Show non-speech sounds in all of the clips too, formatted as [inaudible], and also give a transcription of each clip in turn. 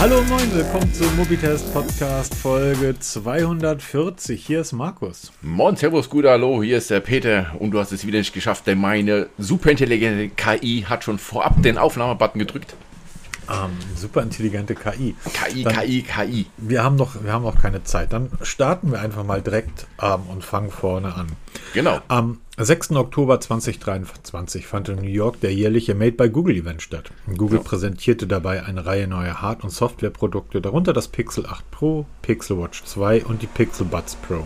Hallo moin, willkommen zum Mobitest Podcast Folge 240. Hier ist Markus. Moin, Servus, gut, hallo, hier ist der Peter und du hast es wieder nicht geschafft, denn meine superintelligente KI hat schon vorab den Aufnahmebutton gedrückt. Ähm, super intelligente KI. KI, Dann- KI, KI. Wir haben noch, wir haben noch keine Zeit. Dann starten wir einfach mal direkt ähm, und fangen vorne an. Genau. Am 6. Oktober 2023 fand in New York der jährliche Made by Google Event statt. Google Ja. präsentierte dabei eine Reihe neuer Hard- und Softwareprodukte, darunter das Pixel 8 Pro, Pixel Watch 2 und die Pixel Buds Pro.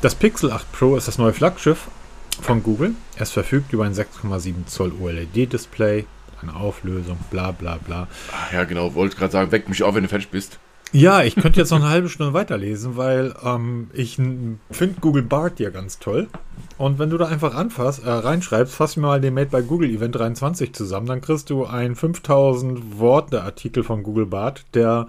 Das Pixel 8 Pro ist das neue Flaggschiff von Google. Es verfügt über ein 6,7 Zoll OLED-Display, eine Auflösung, bla bla bla. Ach, ja, genau, wollte gerade sagen, weck mich auf, wenn du fertig bist. Ja, ich könnte jetzt noch eine halbe Stunde weiterlesen, weil ähm, ich finde Google Bart ja ganz toll. Und wenn du da einfach anfasst, äh, reinschreibst, fass mir mal den Made by Google Event 23 zusammen, dann kriegst du einen 5000 Worte Artikel von Google Bart, der,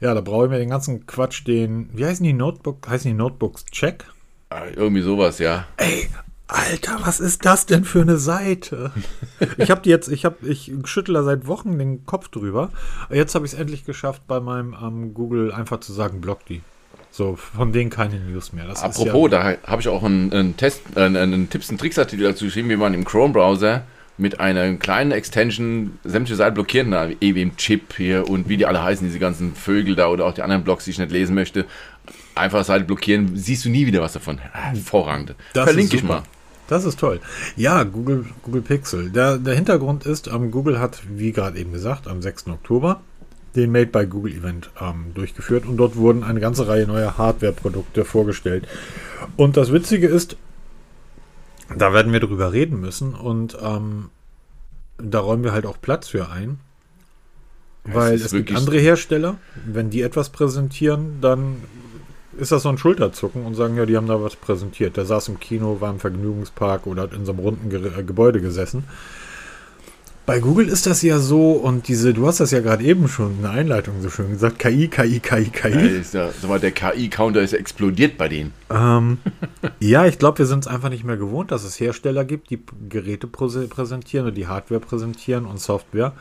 ja, da brauche ich mir den ganzen Quatsch, den, wie heißen die Notebook, heißen die Notebooks Check? Ah, irgendwie sowas, ja. Ey, Alter, was ist das denn für eine Seite? Ich habe die jetzt, ich habe, ich schüttle da seit Wochen den Kopf drüber. Jetzt habe ich es endlich geschafft, bei meinem ähm, Google einfach zu sagen, block die. So, von denen keine News mehr. Das Apropos, ja, da habe ich auch einen, einen Test, äh, einen Tipps und Tricks Artikel dazu geschrieben, wie man im Chrome Browser mit einer kleinen Extension sämtliche Seiten blockieren, wie im Chip hier und wie die alle heißen, diese ganzen Vögel da oder auch die anderen Blogs, die ich nicht lesen möchte. Einfach Seite blockieren, siehst du nie wieder was davon. Hervorragend. Das Verlinke ich mal. Das ist toll. Ja, Google, Google Pixel. Der, der Hintergrund ist, ähm, Google hat, wie gerade eben gesagt, am 6. Oktober den Made by Google Event ähm, durchgeführt und dort wurden eine ganze Reihe neuer Hardware-Produkte vorgestellt. Und das Witzige ist, da werden wir drüber reden müssen und ähm, da räumen wir halt auch Platz für ein. Weil es es, gibt andere Hersteller, wenn die etwas präsentieren, dann ist das so ein Schulterzucken und sagen, ja, die haben da was präsentiert. Der saß im Kino, war im Vergnügungspark oder hat in so einem runden Ge äh, Gebäude gesessen. Bei Google ist das ja so, und diese, du hast das ja gerade eben schon in der Einleitung so schön gesagt, KI, KI, KI, Ja, KI. ist ja, sag mal, der KI-Counter ist explodiert bei denen. Ähm, [laughs] ja, ich glaube, wir sind es einfach nicht mehr gewohnt, dass es Hersteller gibt, die Geräte präse- präsentieren oder die Hardware präsentieren und Software,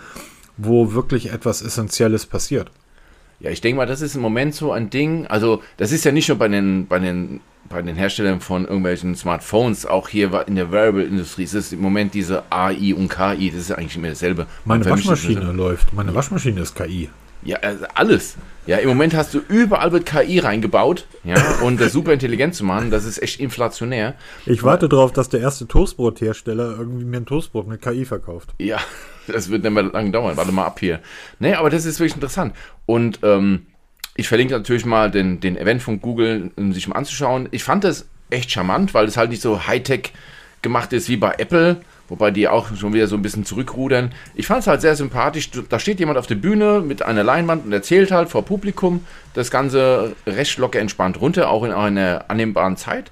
wo wirklich etwas Essentielles passiert. Ja, ich denke mal, das ist im Moment so ein Ding. Also, das ist ja nicht nur bei den, bei den, bei den Herstellern von irgendwelchen Smartphones, auch hier in der Wearable-Industrie ist es im Moment diese AI und KI, das ist ja eigentlich immer dasselbe. Meine Waschmaschine nicht. läuft. Meine Waschmaschine ist KI. Ja, also alles. Ja, im Moment hast du überall wird KI reingebaut, ja, und das super intelligent zu machen, das ist echt inflationär. Ich warte darauf, dass der erste Toastbrothersteller irgendwie mir ein Toastbrot mit KI verkauft. Ja, das wird nicht mehr lange dauern. Warte mal ab hier. Nee, aber das ist wirklich interessant. Und ähm, ich verlinke natürlich mal den, den Event von Google, um sich mal anzuschauen. Ich fand das echt charmant, weil es halt nicht so Hightech gemacht ist wie bei Apple, wobei die auch schon wieder so ein bisschen zurückrudern. Ich fand es halt sehr sympathisch. Da steht jemand auf der Bühne mit einer Leinwand und erzählt halt vor Publikum das Ganze recht locker entspannt runter, auch in einer annehmbaren Zeit.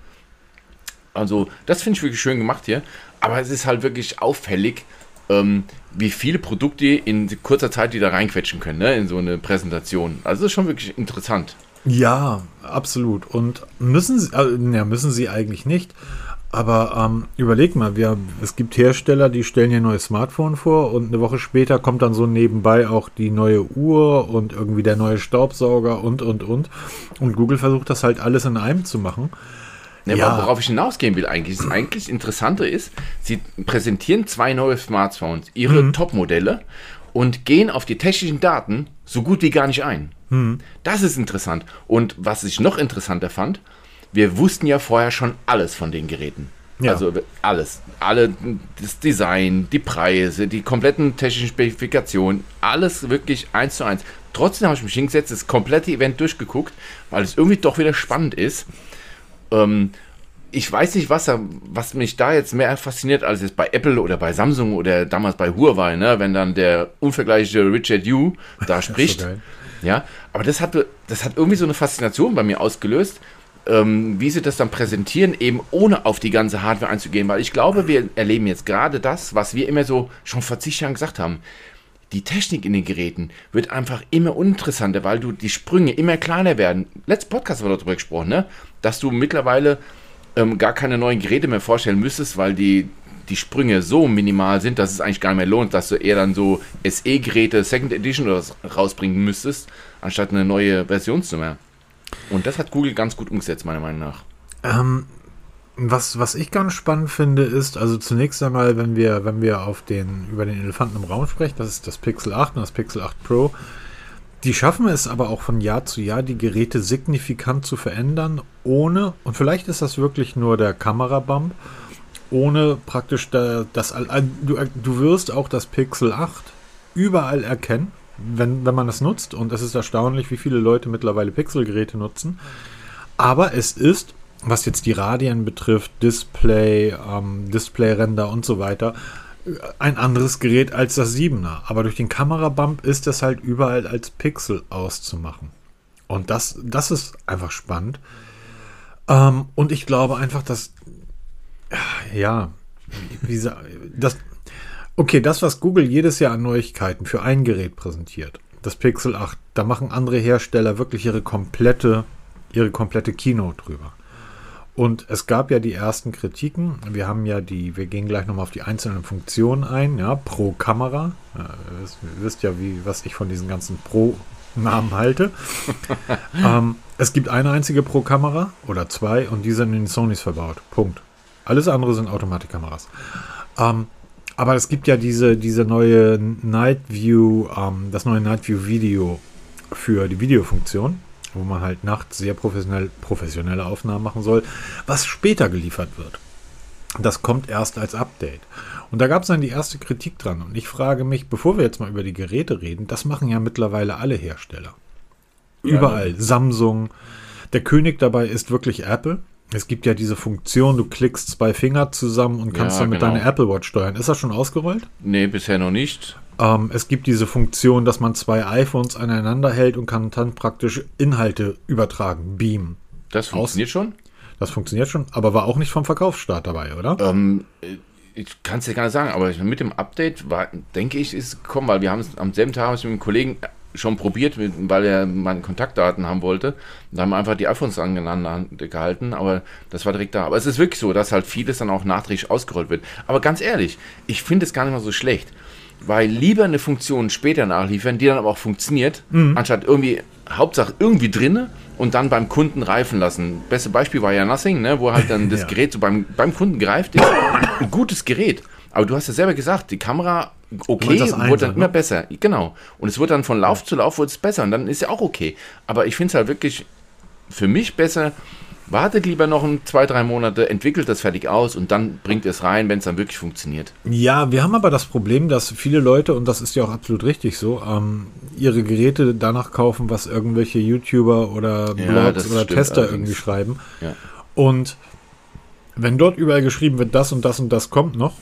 Also, das finde ich wirklich schön gemacht hier. Aber es ist halt wirklich auffällig, ähm, wie viele Produkte in kurzer Zeit die da reinquetschen können, ne, in so eine Präsentation. Also, das ist schon wirklich interessant. Ja, absolut. Und müssen sie, äh, ja, müssen sie eigentlich nicht. Aber ähm, überleg mal, wir, es gibt Hersteller, die stellen ihr neues Smartphone vor und eine Woche später kommt dann so nebenbei auch die neue Uhr und irgendwie der neue Staubsauger und, und, und. Und Google versucht das halt alles in einem zu machen. Ne, Ja. Worauf ich hinausgehen will eigentlich, das eigentlich Interessante ist, sie präsentieren zwei neue Smartphones, ihre Top-Modelle und gehen auf die technischen Daten so gut wie gar nicht ein. Das ist interessant. Und was ich noch interessanter fand, wir wussten ja vorher schon alles von den Geräten. Ja. Also alles. Alle, das Design, die Preise, die kompletten technischen Spezifikationen, alles wirklich eins zu eins. Trotzdem habe ich mich hingesetzt, das komplette Event durchgeguckt, weil es irgendwie doch wieder spannend ist. Ähm, ich weiß nicht, was, was mich da jetzt mehr fasziniert, als jetzt bei Apple oder bei Samsung oder damals bei Huawei, ne? wenn dann der unvergleichliche Richard Yu da [laughs] spricht. geil. ja, aber das hat, das hat irgendwie so eine Faszination bei mir ausgelöst, ähm, wie sie das dann präsentieren, eben ohne auf die ganze Hardware einzugehen, weil ich glaube, wir erleben jetzt gerade das, was wir immer so schon vor zig Jahren gesagt haben. Die Technik in den Geräten wird einfach immer uninteressanter, weil du die Sprünge immer kleiner werden. Letztes Podcast haben wir darüber gesprochen, ne? dass du mittlerweile ähm, gar keine neuen Geräte mehr vorstellen müsstest, weil die, die Sprünge so minimal sind, dass es eigentlich gar nicht mehr lohnt, dass du eher dann so SE-Geräte Second Edition oder so rausbringen müsstest, anstatt eine neue Versionsnummer. Und das hat Google ganz gut umgesetzt, meiner Meinung nach. Ähm, was, was ich ganz spannend finde, ist, also zunächst einmal, wenn wir, wenn wir auf den, über den Elefanten im Raum sprechen, das ist das Pixel 8 und das Pixel 8 Pro, die schaffen es aber auch von Jahr zu Jahr, die Geräte signifikant zu verändern, ohne, und vielleicht ist das wirklich nur der Kamerabump, ohne praktisch da, das, du, du wirst auch das Pixel 8 überall erkennen, wenn, wenn man es nutzt. Und es ist erstaunlich, wie viele Leute mittlerweile Pixel-Geräte nutzen. Aber es ist, was jetzt die Radien betrifft, Display, ähm, Display-Render und so weiter, ein anderes Gerät als das 7er. Aber durch den Kamerabump ist es halt überall als Pixel auszumachen. Und das, das ist einfach spannend. Ähm, und ich glaube einfach, dass, ja, wie, das, okay, das, was Google jedes Jahr an Neuigkeiten für ein Gerät präsentiert, das Pixel 8, da machen andere Hersteller wirklich ihre komplette, ihre komplette Kino drüber. Und es gab ja die ersten Kritiken. Wir haben ja die, wir gehen gleich nochmal auf die einzelnen Funktionen ein, ja, pro Kamera. Ja, ihr, wisst, ja, wie, was ich von diesen ganzen Pro-Namen halte. [laughs] ähm, es gibt eine einzige Pro-Kamera oder zwei und die sind in den Sonys verbaut. Punkt. Alles andere sind Automatikkameras. Ähm, aber es gibt ja diese, diese neue Night View, ähm, das neue Night View Video für die Videofunktion wo man halt nachts sehr professionell, professionelle Aufnahmen machen soll, was später geliefert wird. Das kommt erst als Update. Und da gab es dann die erste Kritik dran. Und ich frage mich, bevor wir jetzt mal über die Geräte reden, das machen ja mittlerweile alle Hersteller. Überall. Ja, Samsung. Der König dabei ist wirklich Apple. Es gibt ja diese Funktion, du klickst zwei Finger zusammen und kannst ja, damit genau. deine Apple Watch steuern. Ist das schon ausgerollt? Nee, bisher noch nicht. Ähm, es gibt diese Funktion, dass man zwei iPhones aneinander hält und kann dann praktisch Inhalte übertragen, beamen. Das funktioniert Aus schon? Das funktioniert schon, aber war auch nicht vom Verkaufsstart dabei, oder? Ähm, ich kann es dir gar nicht sagen, aber mit dem Update war, denke ich, ist es gekommen, weil wir haben es am selben Tag mit einem Kollegen schon probiert, weil er meine Kontaktdaten haben wollte. Da haben wir einfach die iPhones aneinander gehalten, aber das war direkt da. Aber es ist wirklich so, dass halt vieles dann auch nachträglich ausgerollt wird. Aber ganz ehrlich, ich finde es gar nicht mal so schlecht weil lieber eine Funktion später nachliefern, die dann aber auch funktioniert, mhm. anstatt irgendwie, Hauptsache irgendwie drinne und dann beim Kunden reifen lassen. Beste Beispiel war ja Nothing, ne, wo halt dann [laughs] das ja. Gerät so beim, beim Kunden greift ist. Ein gutes Gerät. Aber du hast ja selber gesagt, die Kamera, okay, wurde dann ne? immer besser. Genau. Und es wird dann von Lauf zu Lauf wird es besser und dann ist ja auch okay. Aber ich finde es halt wirklich für mich besser, wartet lieber noch ein, zwei, drei Monate, entwickelt das fertig aus und dann bringt es rein, wenn es dann wirklich funktioniert. Ja, wir haben aber das Problem, dass viele Leute, und das ist ja auch absolut richtig so, ähm, ihre Geräte danach kaufen, was irgendwelche YouTuber oder Blogs ja, oder Tester allerdings. irgendwie schreiben. Ja. Und wenn dort überall geschrieben wird, das und das und das kommt noch,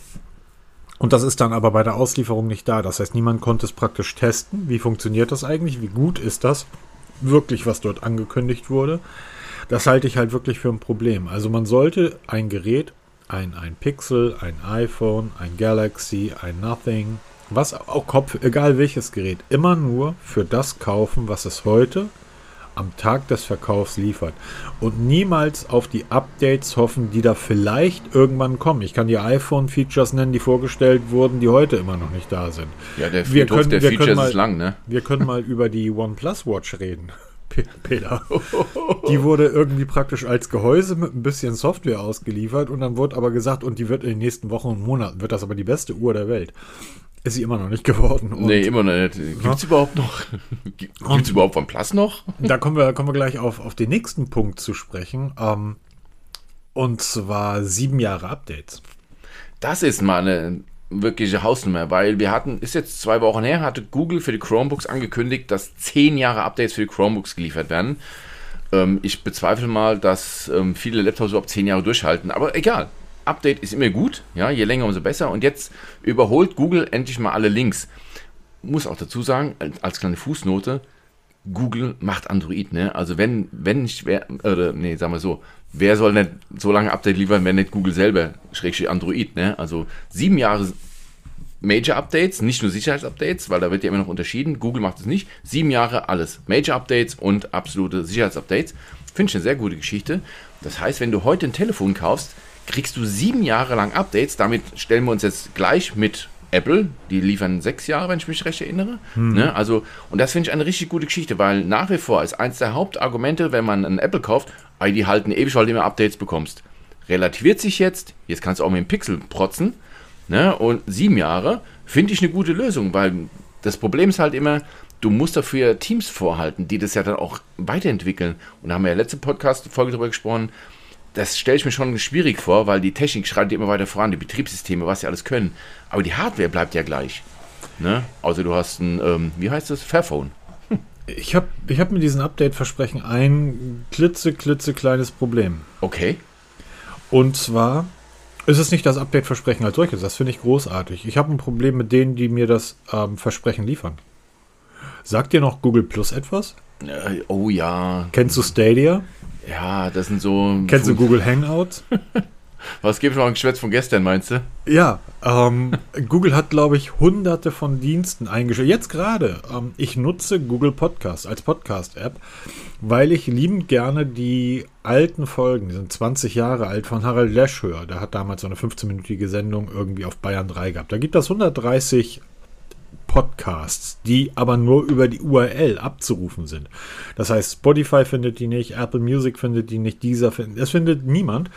und das ist dann aber bei der Auslieferung nicht da. Das heißt, niemand konnte es praktisch testen. Wie funktioniert das eigentlich? Wie gut ist das? Wirklich, was dort angekündigt wurde. Das halte ich halt wirklich für ein Problem. Also man sollte ein Gerät, ein, ein Pixel, ein iPhone, ein Galaxy, ein Nothing, was auch Kopf, egal welches Gerät, immer nur für das kaufen, was es heute am Tag des Verkaufs liefert. Und niemals auf die Updates hoffen, die da vielleicht irgendwann kommen. Ich kann die iPhone-Features nennen, die vorgestellt wurden, die heute immer noch nicht da sind. Ja, der, wir können, der Features mal, ist lang, ne? Wir können mal über die OnePlus Watch reden. Peter. Die wurde irgendwie praktisch als Gehäuse mit ein bisschen Software ausgeliefert und dann wurde aber gesagt, und die wird in den nächsten Wochen und Monaten, wird das aber die beste Uhr der Welt. Ist sie immer noch nicht geworden. Und, nee, immer noch nicht. Gibt es überhaupt noch? Gibt es überhaupt von Plus noch? Da kommen wir, kommen wir gleich auf, auf den nächsten Punkt zu sprechen. Ähm, und zwar sieben Jahre Updates. Das ist mal eine wirkliche Hausnummer, weil wir hatten, ist jetzt zwei Wochen her, hatte Google für die Chromebooks angekündigt, dass zehn Jahre Updates für die Chromebooks geliefert werden. Ähm, ich bezweifle mal, dass ähm, viele Laptops überhaupt zehn Jahre durchhalten, aber egal. Update ist immer gut, ja, je länger umso besser. Und jetzt überholt Google endlich mal alle Links. Muss auch dazu sagen, als kleine Fußnote, Google macht Android, ne? Also wenn, wenn nicht, wer, oder nee, sagen wir so, wer soll nicht so lange Update liefern, wenn nicht Google selber, schrägstrich Android, ne? Also sieben Jahre Major Updates, nicht nur Sicherheitsupdates, weil da wird ja immer noch unterschieden. Google macht es nicht. Sieben Jahre alles. Major Updates und absolute Sicherheitsupdates. Finde ich eine sehr gute Geschichte. Das heißt, wenn du heute ein Telefon kaufst, kriegst du sieben Jahre lang Updates. Damit stellen wir uns jetzt gleich mit Apple, die liefern sechs Jahre, wenn ich mich recht erinnere. Hm. Ne? Also, und das finde ich eine richtig gute Geschichte, weil nach wie vor ist eins der Hauptargumente, wenn man einen Apple kauft, ey, die halten ewig, weil du immer Updates bekommst. Relativiert sich jetzt, jetzt kannst du auch mit dem Pixel protzen, ne? und sieben Jahre finde ich eine gute Lösung, weil das Problem ist halt immer, du musst dafür Teams vorhalten, die das ja dann auch weiterentwickeln. Und da haben wir ja letzte Podcast-Folge darüber gesprochen, das stelle ich mir schon schwierig vor, weil die Technik schreitet immer weiter voran, die Betriebssysteme, was sie alles können. Aber die Hardware bleibt ja gleich. Ne? Also du hast ein, ähm, wie heißt das, Fairphone. Ich habe ich hab mit diesem Update-Versprechen ein klitze, klitze kleines Problem. Okay. Und zwar ist es nicht das Update-Versprechen als solches. Das finde ich großartig. Ich habe ein Problem mit denen, die mir das ähm, Versprechen liefern. Sagt dir noch Google Plus etwas? Äh, oh ja. Kennst du Stadia? Ja, das sind so. Kennst du Google Hangouts? [laughs] Was gibt es noch ein Geschwätz von gestern, meinst du? Ja, ähm, Google hat, glaube ich, hunderte von Diensten eingestellt. Jetzt gerade. Ähm, ich nutze Google Podcast als Podcast-App, weil ich liebend gerne die alten Folgen, die sind 20 Jahre alt, von Harald Lesch höre. Der hat damals so eine 15-minütige Sendung irgendwie auf Bayern 3 gehabt. Da gibt es 130 Podcasts, die aber nur über die URL abzurufen sind. Das heißt, Spotify findet die nicht, Apple Music findet die nicht, dieser findet, es findet niemand,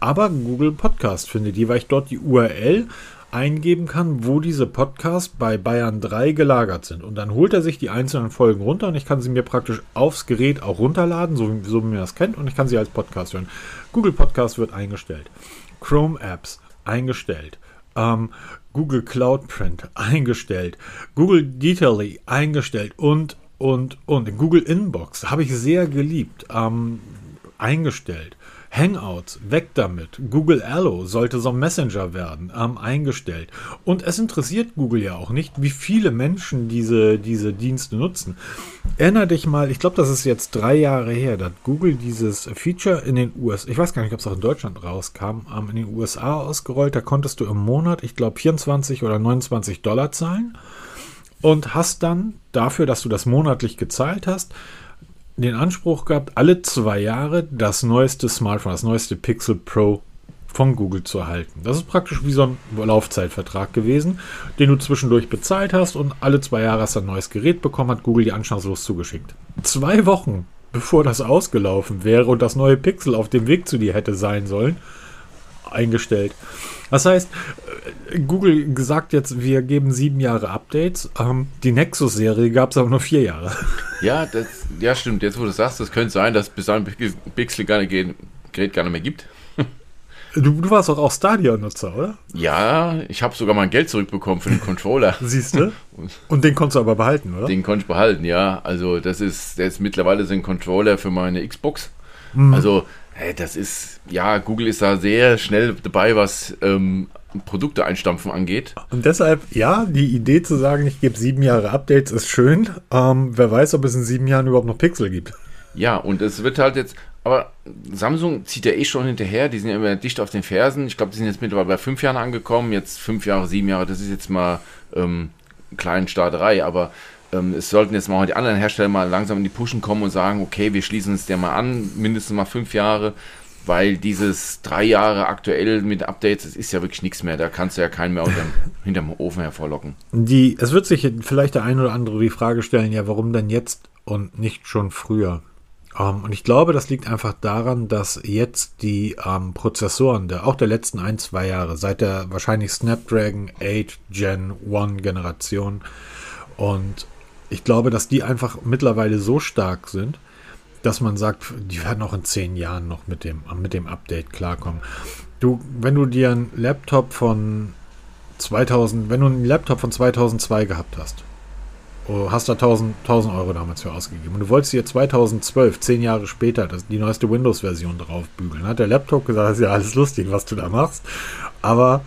aber Google Podcast findet die, weil ich dort die URL eingeben kann, wo diese Podcasts bei Bayern 3 gelagert sind. Und dann holt er sich die einzelnen Folgen runter und ich kann sie mir praktisch aufs Gerät auch runterladen, so, so wie man das kennt, und ich kann sie als Podcast hören. Google Podcast wird eingestellt. Chrome Apps eingestellt. Ähm, Google Cloud Print eingestellt, Google Detailly eingestellt und, und, und. Google Inbox habe ich sehr geliebt, ähm, eingestellt. Hangouts, weg damit. Google Allo sollte so ein Messenger werden, ähm, eingestellt. Und es interessiert Google ja auch nicht, wie viele Menschen diese, diese Dienste nutzen. Erinner dich mal, ich glaube, das ist jetzt drei Jahre her, dass Google dieses Feature in den USA, ich weiß gar nicht, ob es auch in Deutschland rauskam, ähm, in den USA ausgerollt. Da konntest du im Monat, ich glaube, 24 oder 29 Dollar zahlen und hast dann dafür, dass du das monatlich gezahlt hast, den Anspruch gehabt, alle zwei Jahre das neueste Smartphone, das neueste Pixel Pro von Google zu erhalten. Das ist praktisch wie so ein Laufzeitvertrag gewesen, den du zwischendurch bezahlt hast und alle zwei Jahre hast du ein neues Gerät bekommen, hat Google die anstandslos zugeschickt. Zwei Wochen bevor das ausgelaufen wäre und das neue Pixel auf dem Weg zu dir hätte sein sollen, eingestellt. Das heißt, äh, Google gesagt jetzt, wir geben sieben Jahre Updates. Ähm, die Nexus-Serie gab es aber nur vier Jahre. Ja, das, ja, stimmt. Jetzt, wo du sagst, das könnte sein, dass bis dahin Pixel gar nicht, Gerät gar nicht mehr gibt. [laughs] Du, du warst doch auch Stadia-Nutzer, oder? Ja, ich habe sogar mein Geld zurückbekommen für den Controller. [laughs] Siehst du? Und den konntest du aber behalten, oder? Den konnte ich behalten, ja. Also das ist, der ist mittlerweile so ein Controller für meine Xbox. Mhm. Also Hey, das ist, ja, Google ist da sehr schnell dabei, was ähm, Produkte einstampfen angeht. Und deshalb, ja, die Idee zu sagen, ich gebe sieben Jahre Updates, ist schön. Ähm, wer weiß, ob es in sieben Jahren überhaupt noch Pixel gibt. Ja, und es wird halt jetzt, aber Samsung zieht ja eh schon hinterher, die sind ja immer dicht auf den Fersen. Ich glaube, die sind jetzt mittlerweile bei fünf Jahren angekommen, jetzt fünf Jahre, sieben Jahre, das ist jetzt mal ähm, kleine Starterei, aber es sollten jetzt mal die anderen Hersteller mal langsam in die Pushen kommen und sagen, okay, wir schließen uns der mal an, mindestens mal fünf Jahre, weil dieses drei Jahre aktuell mit Updates, das ist ja wirklich nichts mehr. Da kannst du ja keinen mehr unterm, [laughs] hinterm Ofen hervorlocken. Die, es wird sich vielleicht der ein oder andere die Frage stellen, ja, warum denn jetzt und nicht schon früher? Um, ähm, und ich glaube, das liegt einfach daran, dass jetzt die ähm, Prozessoren, der, auch der letzten ein, zwei Jahre, seit der wahrscheinlich Snapdragon 8 Gen 1 Generation und ich glaube, dass die einfach mittlerweile so stark sind, dass man sagt, die werden auch in zehn Jahren noch mit dem, mit dem Update klarkommen. Du, wenn du dir einen Laptop von 2000, wenn du einen Laptop von 2002 gehabt hast, oh, hast da 1000, 1000 Euro damals für ausgegeben und du wolltest dir 2012, zehn Jahre später, die neueste Windows-Version drauf bügeln, hat der Laptop gesagt, das ist ja alles lustig, was du da machst, aber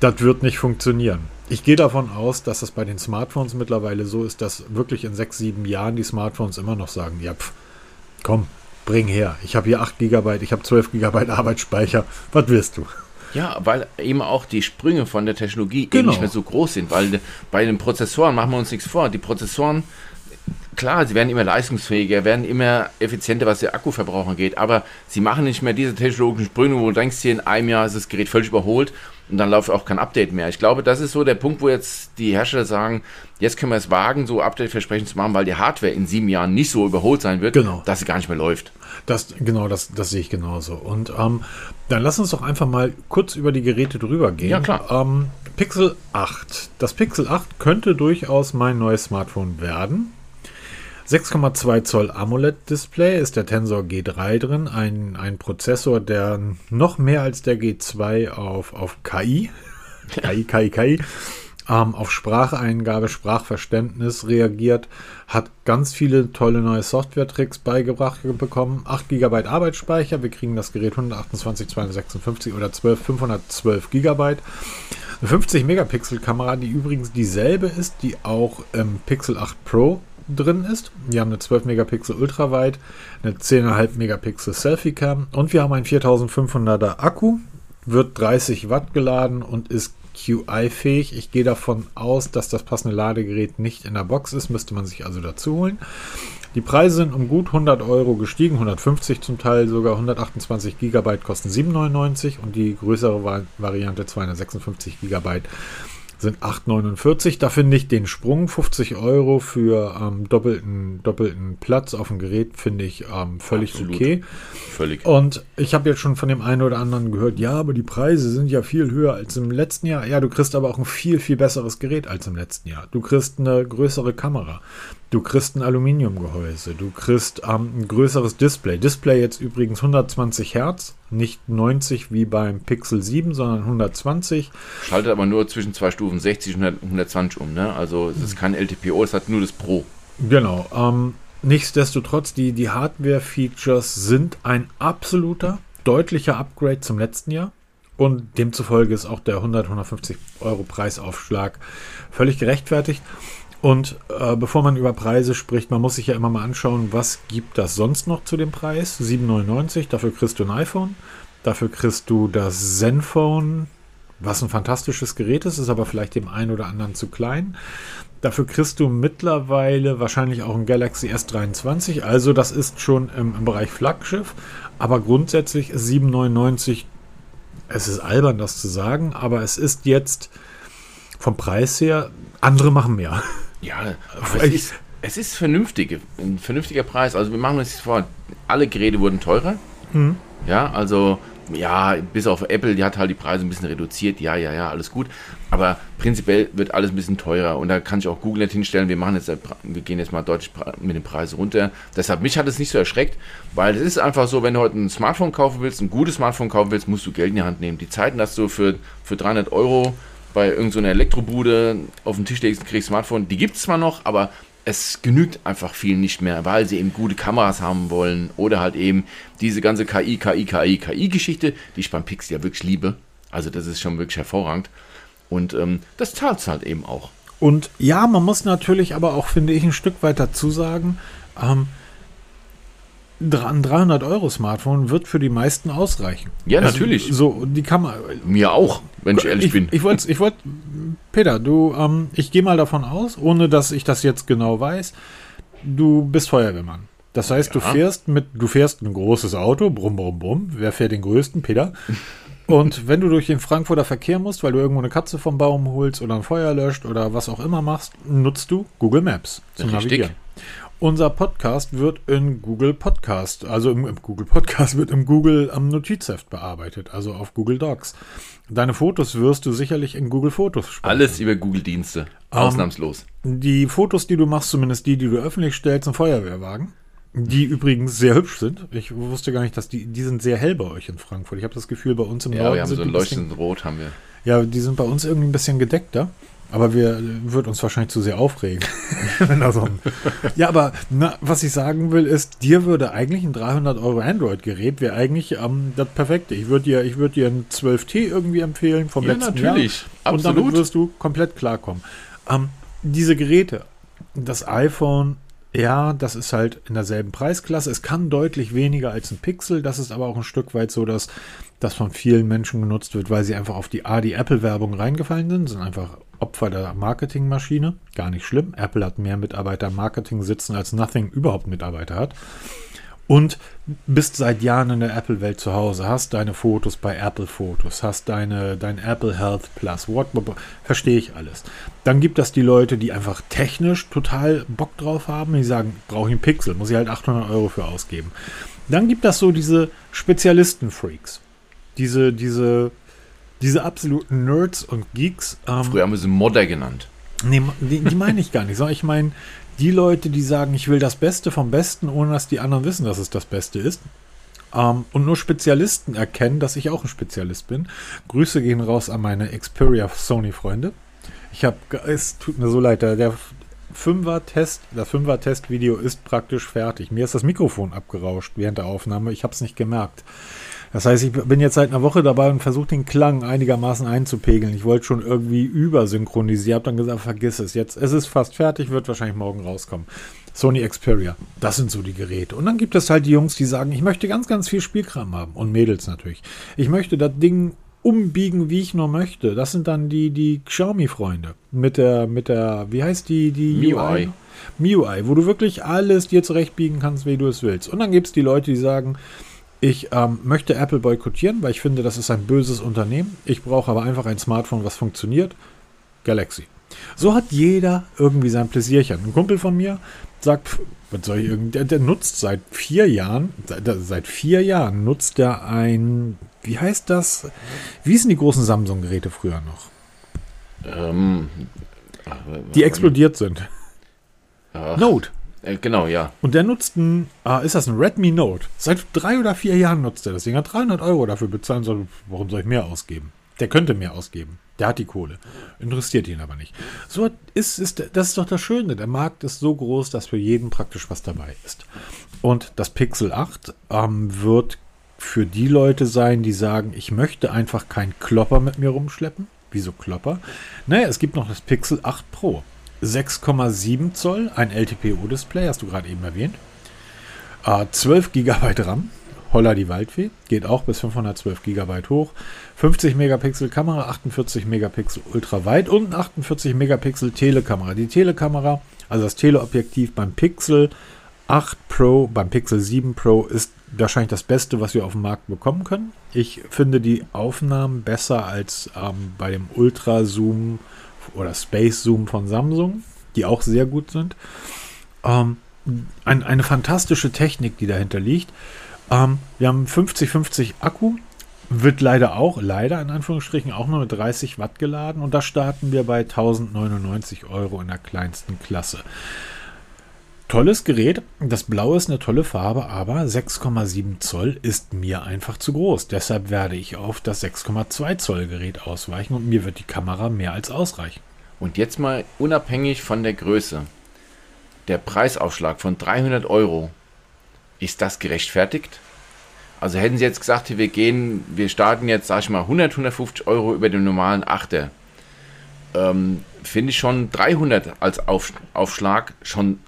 das wird nicht funktionieren. Ich gehe davon aus, dass es bei den Smartphones mittlerweile so ist, dass wirklich in sechs, sieben Jahren die Smartphones immer noch sagen, ja, pf, komm, bring her. Ich habe hier 8 GB, ich habe 12 GB [laughs] Arbeitsspeicher. Was wirst du? Ja, weil eben auch die Sprünge von der Technologie genau. nicht mehr so groß sind, weil bei den Prozessoren machen wir uns nichts vor. Die Prozessoren, klar, sie werden immer leistungsfähiger, werden immer effizienter, was der Akkuverbrauch angeht, aber sie machen nicht mehr diese technologischen Sprünge, wo du denkst, hier in einem Jahr ist das Gerät völlig überholt und dann läuft auch kein Update mehr. Ich glaube, das ist so der Punkt, wo jetzt die Hersteller sagen, jetzt können wir es wagen, so Update-Versprechen zu machen, weil die Hardware in sieben Jahren nicht so überholt sein wird, Genau. dass sie gar nicht mehr läuft. Das, genau, das, das sehe ich genauso. Und ähm, dann lass uns doch einfach mal kurz über die Geräte drüber gehen. Ja, klar. Ähm, Pixel 8. Das Pixel 8 könnte durchaus mein neues Smartphone werden. 6,2 Zoll AMOLED-Display ist der Tensor G3 drin, ein, ein Prozessor, der noch mehr als der G2 auf, auf KI, [laughs] KI, KI, KI, ähm, auf Spracheingabe, Sprachverständnis reagiert, hat ganz viele tolle neue Software-Tricks beigebracht bekommen. 8 GB Arbeitsspeicher, wir kriegen das Gerät 128, 256 oder 12, 512 GB. Eine 50 Megapixel Kamera, die übrigens dieselbe ist, die auch im Pixel 8 Pro drin ist. Wir haben eine 12 Megapixel Ultraweit, eine 10,5 Megapixel Selfie Cam und wir haben einen 4500er Akku, wird 30 Watt geladen und ist QI-fähig. Ich gehe davon aus, dass das passende Ladegerät nicht in der Box ist, müsste man sich also dazu holen. Die Preise sind um gut 100 Euro gestiegen, 150 zum Teil, sogar 128 GB kosten 7,99 und die größere Va- Variante 256 GB sind 8,49. Da finde ich den Sprung 50 Euro für ähm, doppelten, doppelten Platz auf dem Gerät finde ich ähm, völlig Absolut. okay. Völlig. Und ich habe jetzt schon von dem einen oder anderen gehört, ja, aber die Preise sind ja viel höher als im letzten Jahr. Ja, du kriegst aber auch ein viel, viel besseres Gerät als im letzten Jahr. Du kriegst eine größere Kamera. Du kriegst ein Aluminiumgehäuse. Du kriegst ähm, ein größeres Display. Display jetzt übrigens 120 Hertz, nicht 90 wie beim Pixel 7, sondern 120. Schaltet aber nur zwischen zwei Stufen 60 und 100 120 um, ne? Also es ist kein LTPO, es hat nur das Pro. Genau. Ähm, nichtsdestotrotz, die, die Hardware-Features sind ein absoluter, deutlicher Upgrade zum letzten Jahr. Und demzufolge ist auch der 100, 150 Euro Preisaufschlag völlig gerechtfertigt. Und äh, bevor man über Preise spricht, man muss sich ja immer mal anschauen, was gibt das sonst noch zu dem Preis? 7,99, dafür kriegst du ein iPhone, dafür kriegst du das Zenfone, was ein fantastisches Gerät ist, ist aber vielleicht dem einen oder anderen zu klein. Dafür kriegst du mittlerweile wahrscheinlich auch ein Galaxy S23, also das ist schon im, im Bereich Flaggschiff, aber grundsätzlich ist 7,99, es ist albern das zu sagen, aber es ist jetzt vom Preis her, andere machen mehr. [laughs] Ja, aber es ist, es ist vernünftig, ein vernünftiger Preis. Also wir machen uns vor, alle Geräte wurden teurer. Ja, also ja, bis auf Apple, die hat halt die Preise ein bisschen reduziert. Ja, ja, ja, alles gut. Aber prinzipiell wird alles ein bisschen teurer und da kann ich auch Google nicht hinstellen. Wir machen jetzt, wir gehen jetzt mal deutlich mit den Preisen runter. Deshalb mich hat es nicht so erschreckt, weil es ist einfach so, wenn du heute ein Smartphone kaufen willst, ein gutes Smartphone kaufen willst, musst du Geld in die Hand nehmen. Die Zeiten, dass du für, für 300 Euro bei irgendeiner so Elektrobude auf den Tisch legst und kriegst Smartphone, die gibt es zwar noch, aber es genügt einfach vielen nicht mehr, weil sie eben gute Kameras haben wollen oder halt eben diese ganze KI, KI, KI, KI-Geschichte, die ich beim Pixel ja wirklich liebe. Also das ist schon wirklich hervorragend. Und ähm, das zahlt halt eben auch. Und ja, man muss natürlich aber auch, finde ich, ein Stück weit dazu sagen, ähm, ein 300 Euro Smartphone wird für die meisten ausreichen. Ja, Also, natürlich. So, die Kamera. Mir auch, wenn ich ehrlich ich, bin. Ich wollte, ich wollt, Peter, du, ähm, ich gehe mal davon aus, ohne dass ich das jetzt genau weiß, du bist Feuerwehrmann. Das heißt, du Ja. fährst mit, du fährst ein großes Auto, brumm, brumm, brumm. Wer fährt den größten? Peter. Und wenn du durch den Frankfurter Verkehr musst, weil du irgendwo eine Katze vom Baum holst oder ein Feuer löscht oder was auch immer machst, nutzt du Google Maps zum Richtig. Navigieren. Unser Podcast wird in Google Podcast, also im, im Google Podcast wird im Google am Notizheft bearbeitet, also auf Google Docs. Deine Fotos wirst du sicherlich in Google Fotos speichern. Alles über Google-Dienste. Ausnahmslos. Die Fotos, die du machst, zumindest die, die du öffentlich stellst, sind Feuerwehrwagen. Die übrigens sehr hübsch sind. Ich wusste gar nicht, dass die, die sind sehr hell bei euch in Frankfurt. Ich habe das Gefühl, bei uns im Ja, Norden wir haben sind so ein leuchtendes Rot, haben wir. ja, die sind bei uns irgendwie ein bisschen gedeckter. Aber wir wird uns wahrscheinlich zu sehr aufregen. [laughs] Wenn da so ein ja, aber na, was ich sagen will, ist, dir würde eigentlich ein 300 Euro Android-Gerät wäre eigentlich ähm, das Perfekte. Ich würde dir, ich würde dir ein 12T irgendwie empfehlen vom Ja, letzten natürlich. Jahr. Und damit Absolut. wirst du komplett klarkommen. Ähm, diese Geräte, das iPhone, ja, das ist halt in derselben Preisklasse. Es kann deutlich weniger als ein Pixel. Das ist aber auch ein Stück weit so, dass das von vielen Menschen genutzt wird, weil sie einfach auf die A, die Apple-Werbung reingefallen sind, sind einfach Opfer der Marketingmaschine. Gar nicht schlimm. Apple hat mehr Mitarbeiter im Marketing sitzen, als Nothing überhaupt Mitarbeiter hat. Und bist seit Jahren in der Apple-Welt zu Hause, hast deine Fotos bei Apple Fotos, hast deine, dein Apple Health Plus, what, verstehe ich alles. Dann gibt es die Leute, die einfach technisch total Bock drauf haben, die sagen, brauche ich einen Pixel, muss ich halt 800 Euro für ausgeben. Dann gibt es so diese Spezialisten-Freaks, diese, diese diese absoluten Nerds und Geeks. Ähm, Früher haben wir sie Modder genannt. Nee, die, die meine ich gar nicht. Sondern ich meine die Leute, die sagen, ich will das Beste vom Besten, ohne dass die anderen wissen, dass es das Beste ist. Ähm, und nur Spezialisten erkennen, dass ich auch ein Spezialist bin. Grüße gehen raus an meine Xperia Sony-Freunde. Ich habe, es tut mir so leid, der Fünfer-Test, das Fünfer-Test-Video ist praktisch fertig. Mir ist das Mikrofon abgerauscht während der Aufnahme. Ich habe es nicht gemerkt. Das heißt, ich bin jetzt seit einer Woche dabei und versuche den Klang einigermaßen einzupegeln. Ich wollte schon irgendwie übersynchronisieren, habe dann gesagt, vergiss es. Jetzt es ist fast fertig, wird wahrscheinlich morgen rauskommen. Sony Xperia, das sind so die Geräte. Und dann gibt es halt die Jungs, die sagen, ich möchte ganz, ganz viel Spielkram haben. Und Mädels natürlich. Ich möchte das Ding umbiegen, wie ich nur möchte. Das sind dann die, die Xiaomi-Freunde. Mit der, mit der, wie heißt die, die MIUI? MIUI, wo du wirklich alles dir zurechtbiegen kannst, wie du es willst. Und dann gibt es die Leute, die sagen, ich ähm, möchte Apple boykottieren, weil ich finde, das ist ein böses Unternehmen. Ich brauche aber einfach ein Smartphone, was funktioniert. Galaxy. So hat jeder irgendwie sein Pläsierchen. Ein Kumpel von mir sagt, was soll ich irgendwie, der, der nutzt seit vier Jahren, seit, seit vier Jahren nutzt er ein, wie heißt das? Wie hießen die großen Samsung-Geräte früher noch? Ähm, die explodiert sind. Ach. Note. Äh, genau, ja. Und der nutzt ein, ah, ist das ein Redmi Note? Seit drei oder vier Jahren nutzt er das Ding. Hat 300 Euro dafür bezahlen soll. Warum soll ich mehr ausgeben? Der könnte mehr ausgeben. Der hat die Kohle. Interessiert ihn aber nicht. So ist, ist, das ist doch das Schöne. Der Markt ist so groß, dass für jeden praktisch was dabei ist. Und das Pixel 8 ähm, wird für die Leute sein, die sagen, ich möchte einfach keinen Klopper mit mir rumschleppen. Wieso Klopper? Naja, es gibt noch das Pixel 8 Pro. 6,7 Zoll, ein LTPO-Display, hast du gerade eben erwähnt. Äh, 12 GB RAM, holla die Waldfee, geht auch bis 512 GB hoch. 50 Megapixel Kamera, 48 Megapixel ultraweit und 48 Megapixel Telekamera. Die Telekamera, also das Teleobjektiv beim Pixel 8 Pro, beim Pixel 7 Pro ist wahrscheinlich das Beste, was wir auf dem Markt bekommen können. Ich finde die Aufnahmen besser als ähm, bei dem Ultra Zoom oder Space Zoom von Samsung, die auch sehr gut sind. Ähm, ein, eine fantastische Technik, die dahinter liegt. Ähm, wir haben 50-50 Akku, wird leider auch, leider in Anführungsstrichen, auch nur mit 30 Watt geladen und da starten wir bei 1099 Euro in der kleinsten Klasse. Tolles Gerät, das Blau ist eine tolle Farbe, aber 6,7 Zoll ist mir einfach zu groß. Deshalb werde ich auf das 6,2 Zoll Gerät ausweichen und mir wird die Kamera mehr als ausreichen. Und jetzt mal unabhängig von der Größe. Der Preisaufschlag von 300 Euro, ist das gerechtfertigt? Also hätten Sie jetzt gesagt, wir gehen, wir starten jetzt, sag ich mal, 100, 150 Euro über den normalen Achter. Ähm, Finde ich schon 300 als Auf, Aufschlag schon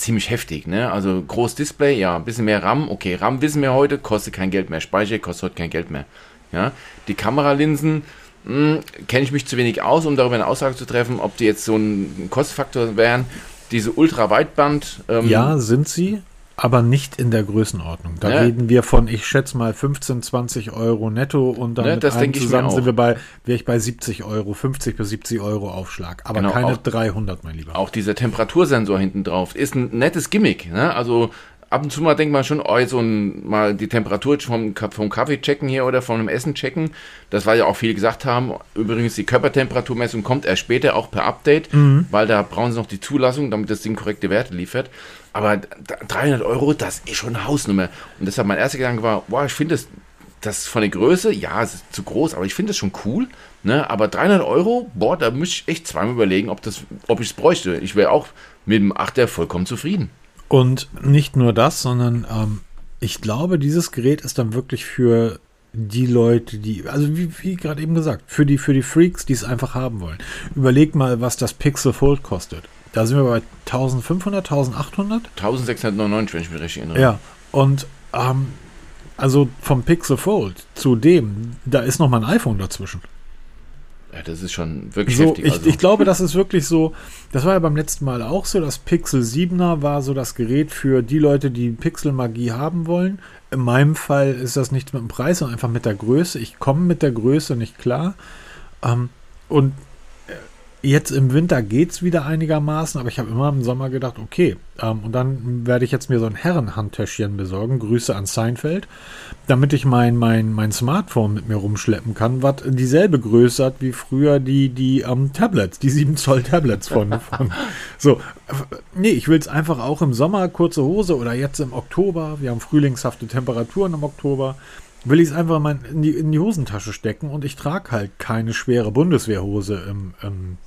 ziemlich heftig. Ne? Also groß Display, ja, ein bisschen mehr RAM. Okay, RAM wissen wir heute, kostet kein Geld mehr. Speicher kostet heute kein Geld mehr. Ja? Die Kameralinsen, hm, kenne ich mich zu wenig aus, um darüber eine Aussage zu treffen, ob die jetzt so ein Kostenfaktor wären. Diese Ultraweitband. Ähm, ja, sind sie aber nicht in der Größenordnung. Da ja. reden wir von, ich schätze mal, 15, 20 Euro netto und dann ja, mit allem zusammen sind wir bei, wäre ich bei 70 Euro, 50 bis 70 Euro Aufschlag. Aber genau, keine auch, 300, mein Lieber. Auch dieser Temperatursensor hinten drauf ist ein nettes Gimmick. Ne? Also ab und zu mal denkt man schon, oh, so ein, mal die Temperatur vom, vom Kaffee checken hier oder von einem Essen checken. Das war ja auch viele gesagt haben. Übrigens, die Körpertemperaturmessung kommt erst später, auch per Update, mhm. weil da brauchen sie noch die Zulassung, damit das Ding korrekte Werte liefert. Aber 300 Euro, das ist schon eine Hausnummer. Und deshalb mein erster Gedanke war, boah, ich finde das, das von der Größe, ja, es ist zu groß, aber ich finde das schon cool. Ne? Aber 300 Euro, boah, da müsste ich echt zweimal überlegen, ob, ob ich es bräuchte. Ich wäre auch mit dem Achter vollkommen zufrieden. Und nicht nur das, sondern ähm, ich glaube, dieses Gerät ist dann wirklich für die Leute, die, also wie, wie gerade eben gesagt, für die, für die Freaks, die es einfach haben wollen. Überleg mal, was das Pixel Fold kostet. Da sind wir bei 1500, 1800? 1699, wenn ich mich richtig erinnere. Ja, und ähm, Also vom Pixel Fold zu dem, da ist noch mal ein iPhone dazwischen. Ja, das ist schon wirklich So, heftig. ich, also. ich glaube, das ist wirklich so, das war ja beim letzten Mal auch so, das Pixel 7er war so das Gerät für die Leute, die Pixel-Magie haben wollen. In meinem Fall ist das nichts mit dem Preis, sondern einfach mit der Größe. Ich komme mit der Größe nicht klar. Ähm, und jetzt im Winter geht es wieder einigermaßen, aber ich habe immer im Sommer gedacht, okay, ähm, und dann werde ich jetzt mir so ein Herrenhandtäschchen besorgen. Grüße an Seinfeld, damit ich mein, mein, mein Smartphone mit mir rumschleppen kann, was dieselbe Größe hat wie früher die, die ähm, Tablets, die 7 Zoll Tablets von. [laughs] von so, nee, ich will es einfach auch im Sommer, kurze Hose oder jetzt im Oktober. Wir haben frühlingshafte Temperaturen im Oktober will ich es einfach mal in die, in die Hosentasche stecken und ich trage halt keine schwere Bundeswehrhose im, im,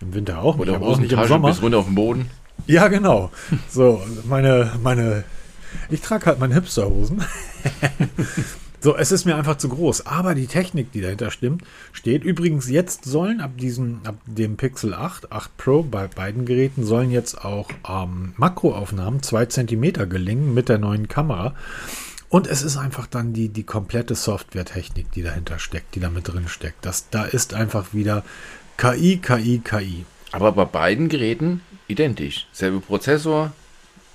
im Winter auch Oder auch nicht im Hosentasche Sommer. bis runter auf den Boden. Ja, genau. So, meine, meine, ich trage halt meine Hipsterhosen. [laughs] so, es ist mir einfach zu groß. Aber die Technik, die dahinter stimmt, steht. Übrigens, jetzt sollen ab diesem, ab dem Pixel 8, 8 Pro bei beiden Geräten sollen jetzt auch ähm, Makroaufnahmen 2 cm gelingen mit der neuen Kamera. Und es ist einfach dann die, die komplette Softwaretechnik, die dahinter steckt, die da mit drin steckt. Das, da ist einfach wieder KI, KI, KI. Aber bei beiden Geräten identisch. Selbe Prozessor,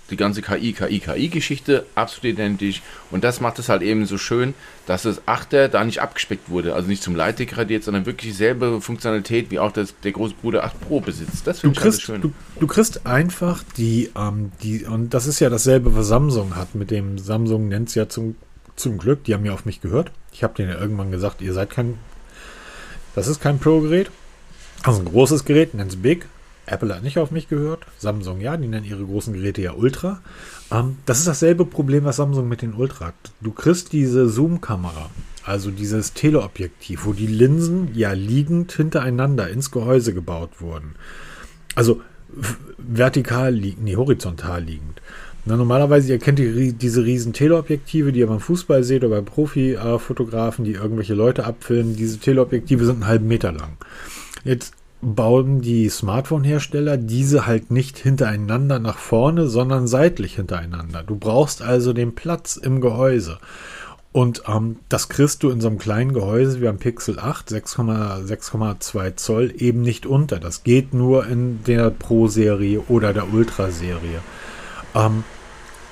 die ganze KI, KI, KI-Geschichte absolut identisch. Und das macht es halt eben so schön, dass das 8er da nicht abgespeckt wurde. Also nicht zum Light degradiert, sondern wirklich dieselbe Funktionalität wie auch das, der große Bruder 8 Pro besitzt. Das finde ich kriegst, schön. du, du kriegst einfach die, ähm, die, und das ist ja dasselbe, was Samsung hat. Mit dem Samsung nennt es ja zum, zum Glück, die haben ja auf mich gehört. Ich habe denen ja irgendwann gesagt, ihr seid kein, das ist kein Pro-Gerät. Also ein großes Gerät, nennt es Big. Apple hat nicht auf mich gehört. Samsung ja, die nennen ihre großen Geräte ja Ultra. Ähm, das ist dasselbe Problem, was Samsung mit den Ultra hat. Du kriegst diese Zoom-Kamera, also dieses Teleobjektiv, wo die Linsen ja liegend hintereinander ins Gehäuse gebaut wurden. Also vertikal liegend, nee, horizontal liegend. Na, normalerweise, ihr kennt die, diese riesen Teleobjektive, die ihr beim Fußball seht oder bei Profi-Fotografen, die irgendwelche Leute abfilmen. Diese Teleobjektive sind einen halben Meter lang. Jetzt bauen die Smartphone-Hersteller diese halt nicht hintereinander nach vorne, sondern seitlich hintereinander. Du brauchst also den Platz im Gehäuse. Und ähm, das kriegst du in so einem kleinen Gehäuse wie am Pixel 8, 6,- 6,2 Zoll, eben nicht unter. Das geht nur in der Pro-Serie oder der Ultra-Serie. Ähm,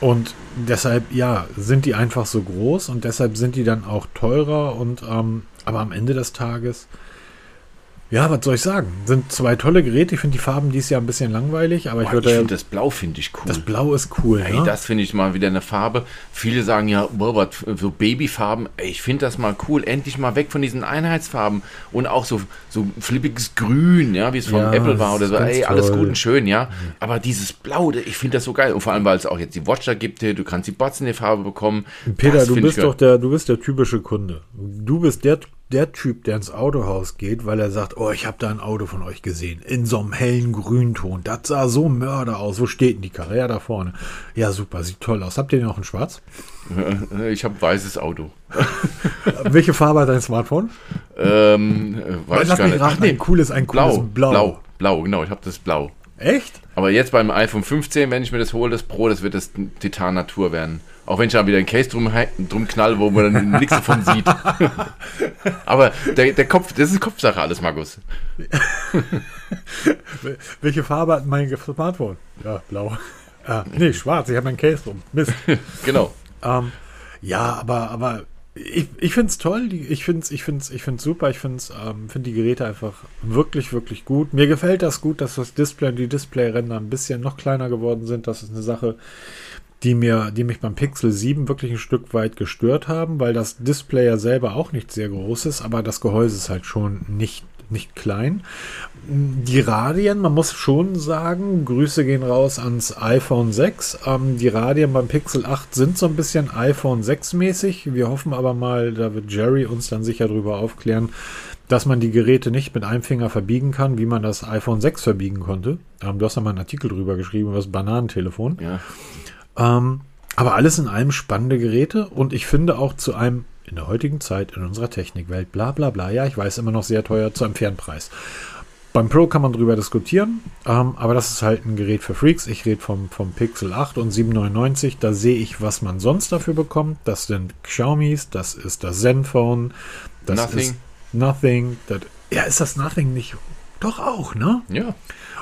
und deshalb, ja, sind die einfach so groß und deshalb sind die dann auch teurer und ähm, aber am Ende des Tages, ja, was soll ich sagen? Sind zwei tolle Geräte. Ich finde die Farben dieses Jahr ein bisschen langweilig, aber ich Boah, würde ich finde das Blau finde ich cool. das Blau ist cool. Ey, ne? das finde ich mal wieder eine Farbe. Viele sagen ja, boah, so Babyfarben. Ey, ich finde das mal cool. Endlich mal weg von diesen Einheitsfarben und auch so, so flippiges Grün, ja, wie es von Ja, Apple war oder so. Ey, alles toll. gut und schön, ja. Aber dieses Blau, ich finde das so geil. Und vor allem, weil es auch jetzt die Watch da gibt, du kannst die Bots in der Farbe bekommen. Peter, Das du bist ich doch der, du bist der typische Kunde. Du bist der, der Typ, der ins Autohaus geht, weil er sagt, oh, ich habe da ein Auto von euch gesehen. In so einem hellen Grünton. Das sah so Mörder aus. Wo steht denn die Karre? Ja, da vorne. Ja, super, sieht toll aus. Habt ihr den auch in schwarz? Ich habe weißes Auto. [laughs] Welche Farbe hat dein Smartphone? Ähm, äh, weiß ich Lass gar mich nicht. raten, ein cooles, ein cooles blau, Blau. blau, blau, genau, ich habe das Blau. Echt? Aber jetzt beim iPhone 15, wenn ich mir das hole, das Pro, das wird das Titan Natur werden. Auch wenn ich da wieder ein Case drum, drum knall, wo man dann nichts davon sieht. [laughs] Aber der, der Kopf, das ist Kopfsache alles, Markus. Wel- [laughs] Welche Farbe hat mein Smartphone? Ja, blau. Ah, nee, schwarz. Ich habe mein Case drum. Mist. [laughs] Genau. Ähm, ja, aber, aber ich, ich finde es toll. Ich finde es ich find's, ich find's super. Ich finde ähm, find die Geräte einfach wirklich, wirklich gut. Mir gefällt das gut, dass das Display und die Displayränder ein bisschen noch kleiner geworden sind. Das ist eine Sache, die, mir, die mich beim Pixel 7 wirklich ein Stück weit gestört haben, weil das Display ja selber auch nicht sehr groß ist, aber das Gehäuse ist halt schon nicht, nicht klein. Die Radien, man muss schon sagen, Grüße gehen raus ans iPhone 6. Ähm, die Radien beim Pixel 8 sind so ein bisschen iPhone 6 mäßig. Wir hoffen aber mal, da wird Jerry uns dann sicher darüber aufklären, dass man die Geräte nicht mit einem Finger verbiegen kann, wie man das iPhone 6 verbiegen konnte. Ähm, du hast da mal einen Artikel drüber geschrieben, über das Bananentelefon. Ja. Ähm, aber alles in allem spannende Geräte und ich finde auch zu einem in der heutigen Zeit in unserer Technikwelt, bla bla bla, ja, ich weiß immer noch sehr teuer zu einem fairen Preis. Beim Pro kann man drüber diskutieren, ähm, aber das ist halt ein Gerät für Freaks. Ich rede vom, vom Pixel 8 und 799. Da sehe ich, was man sonst dafür bekommt. Das sind Xiaomis, das ist das Zenfone, das Nothing. ist Nothing. Das, ja, ist das Nothing nicht? Doch auch, ne? Ja.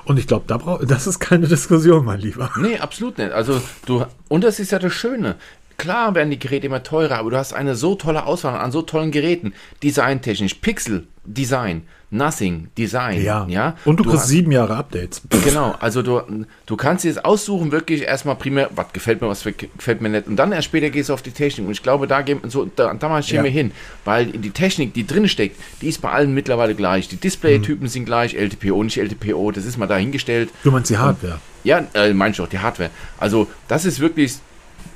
Und ich glaube, da brauch, das ist keine Diskussion, mein Lieber. Nee, absolut nicht. Also du, und das ist ja das Schöne. Klar werden die Geräte immer teurer, aber du hast eine so tolle Auswahl an so tollen Geräten. Designtechnisch, Pixel, Design, Nothing, Design. Ja. ja? Und du, kriegst hast- sieben Jahre Updates. [laughs] Genau, also du, du kannst dir das aussuchen, wirklich erstmal primär, was gefällt mir, was gefällt mir nicht. Und dann erst später gehst du auf die Technik. Und ich glaube, da gehen so, da, da mal stehen Ja. wir hin. Weil die Technik, die drin steckt, die ist bei allen mittlerweile gleich. Die Displaytypen sind gleich, LTPO, nicht LTPO, das ist mal dahingestellt. Du meinst die Hardware. Ja, äh, meinst du auch, die Hardware. Also, das ist wirklich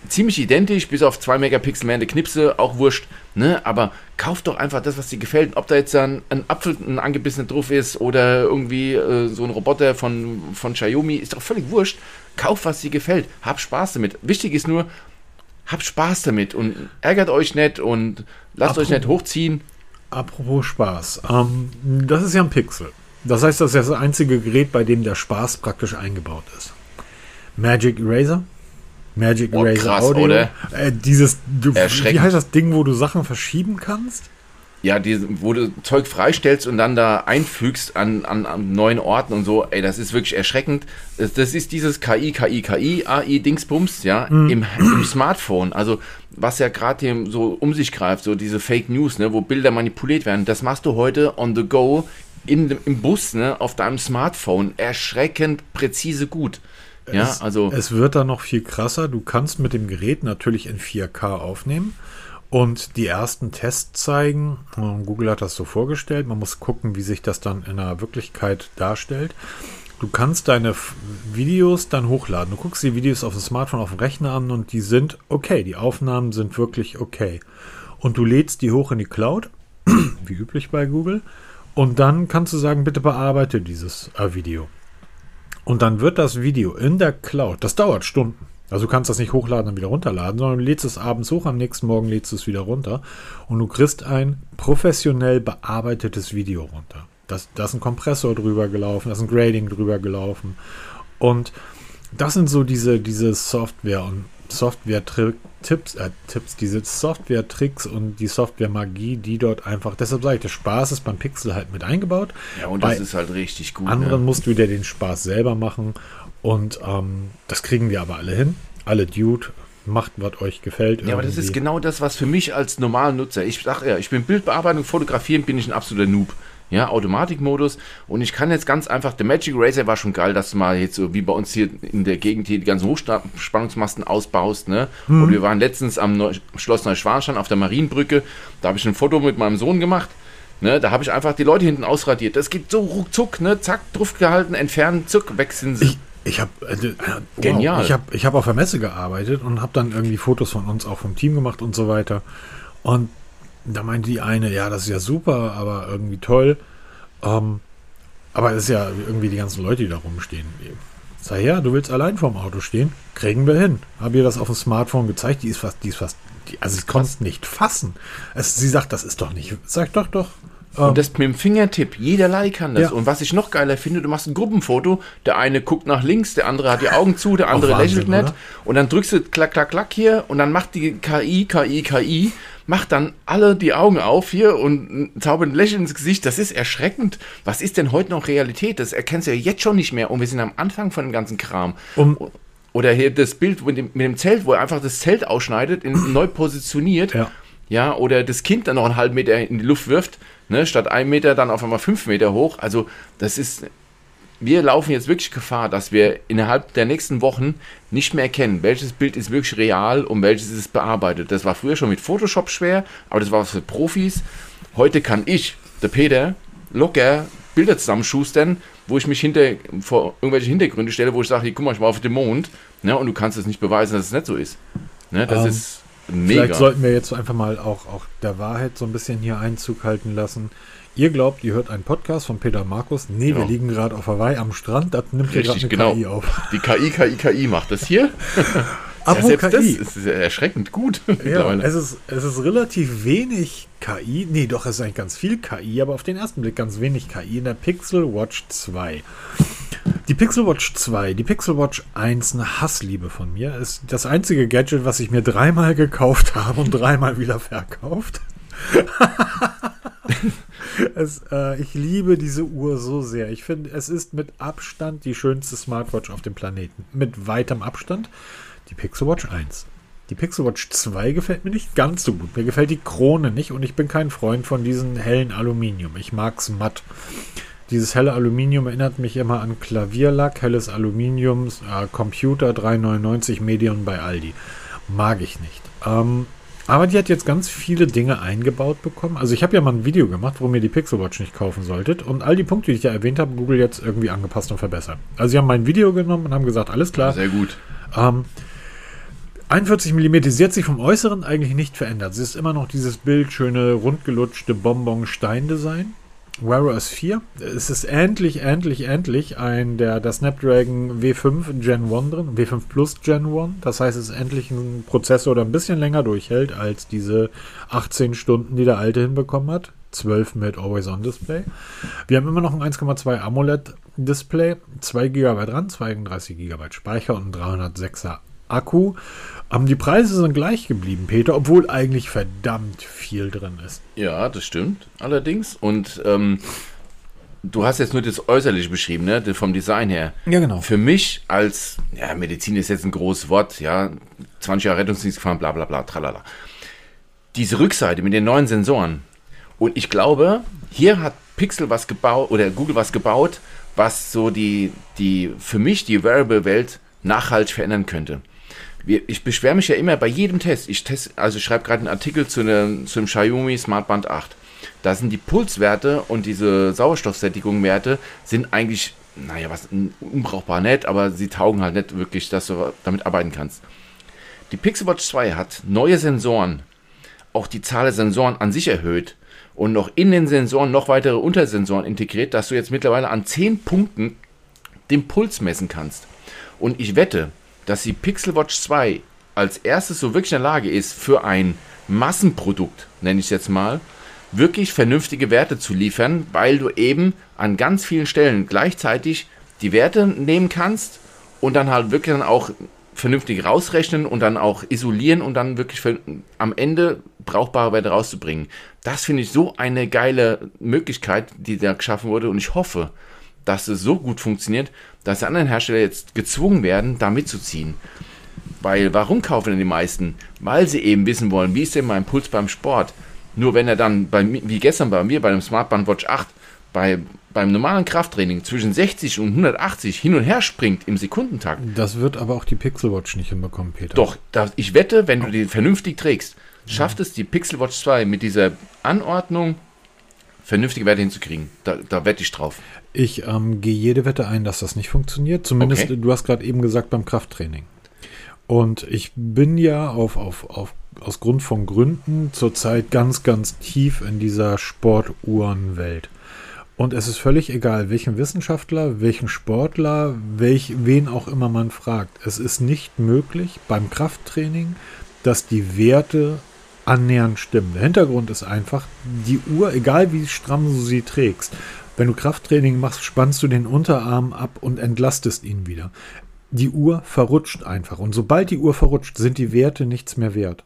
ziemlich identisch, bis auf 2 Megapixel mehr in der Knipse, auch wurscht. Ne? Aber kauf doch einfach das, was dir gefällt. Ob da jetzt dann ein Apfel, ein angebissener drauf ist oder irgendwie äh, so ein Roboter von, von Xiaomi, ist doch völlig wurscht. Kauf, was dir gefällt. Hab Spaß damit. Wichtig ist nur, habt Spaß damit und ärgert euch nicht und lasst euch Apropos- nicht hochziehen. Apropos Spaß. Ähm, das ist ja ein Pixel. Das heißt, das ist das einzige Gerät, bei dem der Spaß praktisch eingebaut ist. Magic Eraser. Magic Oh, Eraser krass, Audio. oder? Äh, dieses, du, wie heißt das Ding, wo du Sachen verschieben kannst? Ja, die, wo du Zeug freistellst und dann da einfügst an, an, an neuen Orten und so, ey, das ist wirklich erschreckend. Das, das ist dieses KI, KI, KI, AI, Dingsbums, ja, im, im Smartphone. Also, was ja gerade so um sich greift, so diese Fake News, ne, wo Bilder manipuliert werden, das machst du heute on the go in, im Bus, ne, auf deinem Smartphone. Erschreckend präzise gut. Ja, es, also. Es wird da noch viel krasser. Du kannst mit dem Gerät natürlich in 4K aufnehmen. Und die ersten Tests zeigen, Google hat das so vorgestellt, man muss gucken, wie sich das dann in der Wirklichkeit darstellt. Du kannst deine Videos dann hochladen. Du guckst die Videos auf dem Smartphone, auf dem Rechner an und die sind okay. Die Aufnahmen sind wirklich okay. Und du lädst die hoch in die Cloud, [clears throat] wie üblich bei Google. Und dann kannst du sagen, bitte bearbeite dieses äh, Video. Und dann wird das Video in der Cloud, das dauert Stunden. Also du kannst das nicht hochladen und wieder runterladen, sondern du lädst es abends hoch, am nächsten Morgen lädst du es wieder runter und du kriegst ein professionell bearbeitetes Video runter. Da ist ein Kompressor drüber gelaufen, da ist ein Grading drüber gelaufen. Und das sind so diese, diese Software und Software-Tipps, äh, Tipps, diese Software-Tricks und die Software-Magie, die dort einfach, deshalb sage ich, der Spaß ist beim Pixel halt mit eingebaut. Ja, und Bei das ist halt richtig gut. anderen ne? musst du dir den Spaß selber machen. Und ähm, das kriegen wir aber alle hin. Alle Dude, macht, was euch gefällt. Ja, aber das ist irgendwie. genau das, was für mich als normalen Nutzer, ich sag ja, ich bin Bildbearbeitung, Fotografieren, bin ich ein absoluter Noob. Ja, Automatikmodus. Und ich kann jetzt ganz einfach, der Magic Racer war schon geil, dass du mal jetzt so wie bei uns hier in der Gegend hier die ganzen Hochspannungsmasten ausbaust, ne? Mhm. Und wir waren letztens am Neu Schloss Neuschwanstein auf der Marienbrücke, da habe ich ein Foto mit meinem Sohn gemacht. Ne, da habe ich einfach die Leute hinten ausradiert. Das geht so ruckzuck, ne? Zack, drauf gehalten, entfernen, zuck, weg sind sie. Ich, ich habe äh, wow, Genial. Ich habe ich hab auf der Messe gearbeitet und habe dann irgendwie Fotos von uns auch vom Team gemacht und so weiter. Und da meinte die eine, ja, das ist ja super, aber irgendwie toll. Ähm, aber es ist ja irgendwie die ganzen Leute, die da rumstehen. Sag ja, du willst allein vorm Auto stehen? Kriegen wir hin. Habe ihr das auf dem Smartphone gezeigt? Die ist fast, die ist fast, die, also ich konnte es nicht fassen. Es, sie sagt, das ist doch nicht. Sag doch doch. Ähm, Und das mit dem Fingertipp, jederlei kann das. Ja. Und was ich noch geiler finde, du machst ein Gruppenfoto, der eine guckt nach links, der andere hat die Augen zu, der andere Wahnsinn, lächelt nicht. oder? Und dann drückst du klack, klack, klack hier und dann macht die KI, KI, KI, macht dann alle die Augen auf hier und zaubert ein Lächeln ins Gesicht. Das ist erschreckend. Was ist denn heute noch Realität? Das erkennst du ja jetzt schon nicht mehr. Und wir sind am Anfang von dem ganzen Kram. Um- Oder hier das Bild mit dem, mit dem Zelt, wo er einfach das Zelt ausschneidet, in, neu positioniert. Ja. Ja, oder das Kind dann noch einen halben Meter in die Luft wirft, ne, statt ein Meter dann auf einmal fünf Meter hoch. Also, das ist, wir laufen jetzt wirklich Gefahr, dass wir innerhalb der nächsten Wochen nicht mehr erkennen, welches Bild ist wirklich real und welches ist bearbeitet. Das war früher schon mit Photoshop schwer, aber das war was für Profis. Heute kann ich, der Peter, locker Bilder zusammenschustern, wo ich mich hinter, vor irgendwelche Hintergründe stelle, wo ich sage, hier, guck mal, ich war auf dem Mond, ne, und du kannst es nicht beweisen, dass es nicht so ist. Ne, das Ähm, ist mega. Vielleicht sollten wir jetzt einfach mal auch, auch der Wahrheit so ein bisschen hier Einzug halten lassen. Ihr glaubt, ihr hört einen Podcast von Peter Markus. Nee, wir Genau. liegen gerade auf Hawaii am Strand. Das nimmt hier gerade Richtig, eine genau. KI auf. Die KI, KI, KI macht das hier. [laughs] Apropos ja, KI. Das ist erschreckend gut. [laughs] Ja, es ist, es ist relativ wenig KI. Nee, doch, es ist eigentlich ganz viel KI, aber auf den ersten Blick ganz wenig KI in der Pixel Watch 2. Die Pixel Watch 2, die Pixel Watch 1, eine Hassliebe von mir, ist das einzige Gadget, was ich mir dreimal gekauft [laughs] habe und dreimal wieder verkauft. [laughs] es, äh, ich liebe diese Uhr so sehr. Ich finde, es ist mit Abstand die schönste Smartwatch auf dem Planeten. Mit weitem Abstand die Pixel Watch 1. Die Pixel Watch 2 gefällt mir nicht ganz so gut. Mir gefällt die Krone nicht und ich bin kein Freund von diesem hellen Aluminium. Ich mag es matt. Dieses helle Aluminium erinnert mich immer an Klavierlack, helles Aluminium, äh, Computer 399 Medion bei Aldi. Mag ich nicht. Ähm, aber die hat jetzt ganz viele Dinge eingebaut bekommen. Also ich habe ja mal ein Video gemacht, wo ihr die Pixel Watch nicht kaufen solltet. Und all die Punkte, die ich ja erwähnt habe, Google jetzt irgendwie angepasst und verbessert. Also sie haben mein Video genommen und haben gesagt, alles klar. Sehr gut. Ähm, 41 mm, sie hat sich vom Äußeren eigentlich nicht verändert. Sie ist immer noch dieses bildschöne, rundgelutschte Bonbon-Stein-Design. Wear OS 4. Es ist endlich, endlich, endlich ein der, der Snapdragon W5 Gen 1 drin, W5 Plus Gen 1. Das heißt, es ist endlich ein Prozessor, der ein bisschen länger durchhält als diese 18 Stunden, die der alte hinbekommen hat. 12 mit Always-On-Display. Wir haben immer noch ein 1,2 AMOLED-Display, 2 GB RAM, 32 GB Speicher und 306er Akku. Ähm, die Preise sind gleich geblieben, Peter, obwohl eigentlich verdammt viel drin ist. Ja, das stimmt allerdings. Und ähm, du hast jetzt nur das Äußerliche beschrieben, ne? vom Design her. Ja, genau. Für mich als, ja, Medizin ist jetzt ein großes Wort, ja, 20 Jahre Rettungsdienst gefahren, bla bla bla, tralala. Diese Rückseite mit den neuen Sensoren. Und ich glaube, hier hat Pixel was gebaut oder Google was gebaut, was so die, die für mich die Wearable-Welt nachhaltig verändern könnte ich beschwere mich ja immer bei jedem Test. Ich test, also ich schreibe gerade einen Artikel zu einem, zu einem Xiaomi Smart Band 8. Da sind die Pulswerte und diese Sauerstoffsättigungswerte sind eigentlich, naja, was unbrauchbar nett, aber sie taugen halt nicht wirklich, dass du damit arbeiten kannst. Die Pixel Watch 2 hat neue Sensoren, auch die Zahl der Sensoren an sich erhöht und noch in den Sensoren noch weitere Untersensoren integriert, dass du jetzt mittlerweile an 10 Punkten den Puls messen kannst. Und ich wette, dass die Pixel Watch 2 als erstes so wirklich in der Lage ist, für ein Massenprodukt, nenne ich es jetzt mal, wirklich vernünftige Werte zu liefern, weil du eben an ganz vielen Stellen gleichzeitig die Werte nehmen kannst und dann halt wirklich dann auch vernünftig rausrechnen und dann auch isolieren und dann wirklich am Ende brauchbare Werte rauszubringen. Das finde ich so eine geile Möglichkeit, die da geschaffen wurde und ich hoffe, dass es so gut funktioniert, dass die anderen Hersteller jetzt gezwungen werden, da mitzuziehen. Weil warum kaufen denn die meisten? Weil sie eben wissen wollen, wie ist denn mein Puls beim Sport? Nur wenn er dann, bei, wie gestern bei mir bei dem Smartband Watch 8, bei, beim normalen Krafttraining zwischen 60 und 180 hin und her springt im Sekundentakt. Das wird aber auch die Pixel Watch nicht hinbekommen, Peter. Doch, das, ich wette, wenn du die vernünftig trägst, schafft es die Pixel Watch 2 mit dieser Anordnung vernünftige Werte hinzukriegen. Da, da wette ich drauf. Ich ähm, gehe jede Wette ein, dass das nicht funktioniert. Zumindest, okay. du hast gerade eben gesagt, beim Krafttraining. Und ich bin ja auf, auf, auf, aus Grund von Gründen zurzeit ganz, ganz tief in dieser Sportuhrenwelt. Und es ist völlig egal, welchen Wissenschaftler, welchen Sportler, welch, wen auch immer man fragt. Es ist nicht möglich beim Krafttraining, dass die Werte annähernd stimmen. Der Hintergrund ist einfach, die Uhr, egal wie stramm du sie trägst, wenn du Krafttraining machst, spannst du den Unterarm ab und entlastest ihn wieder. Die Uhr verrutscht einfach. Und sobald die Uhr verrutscht, sind die Werte nichts mehr wert.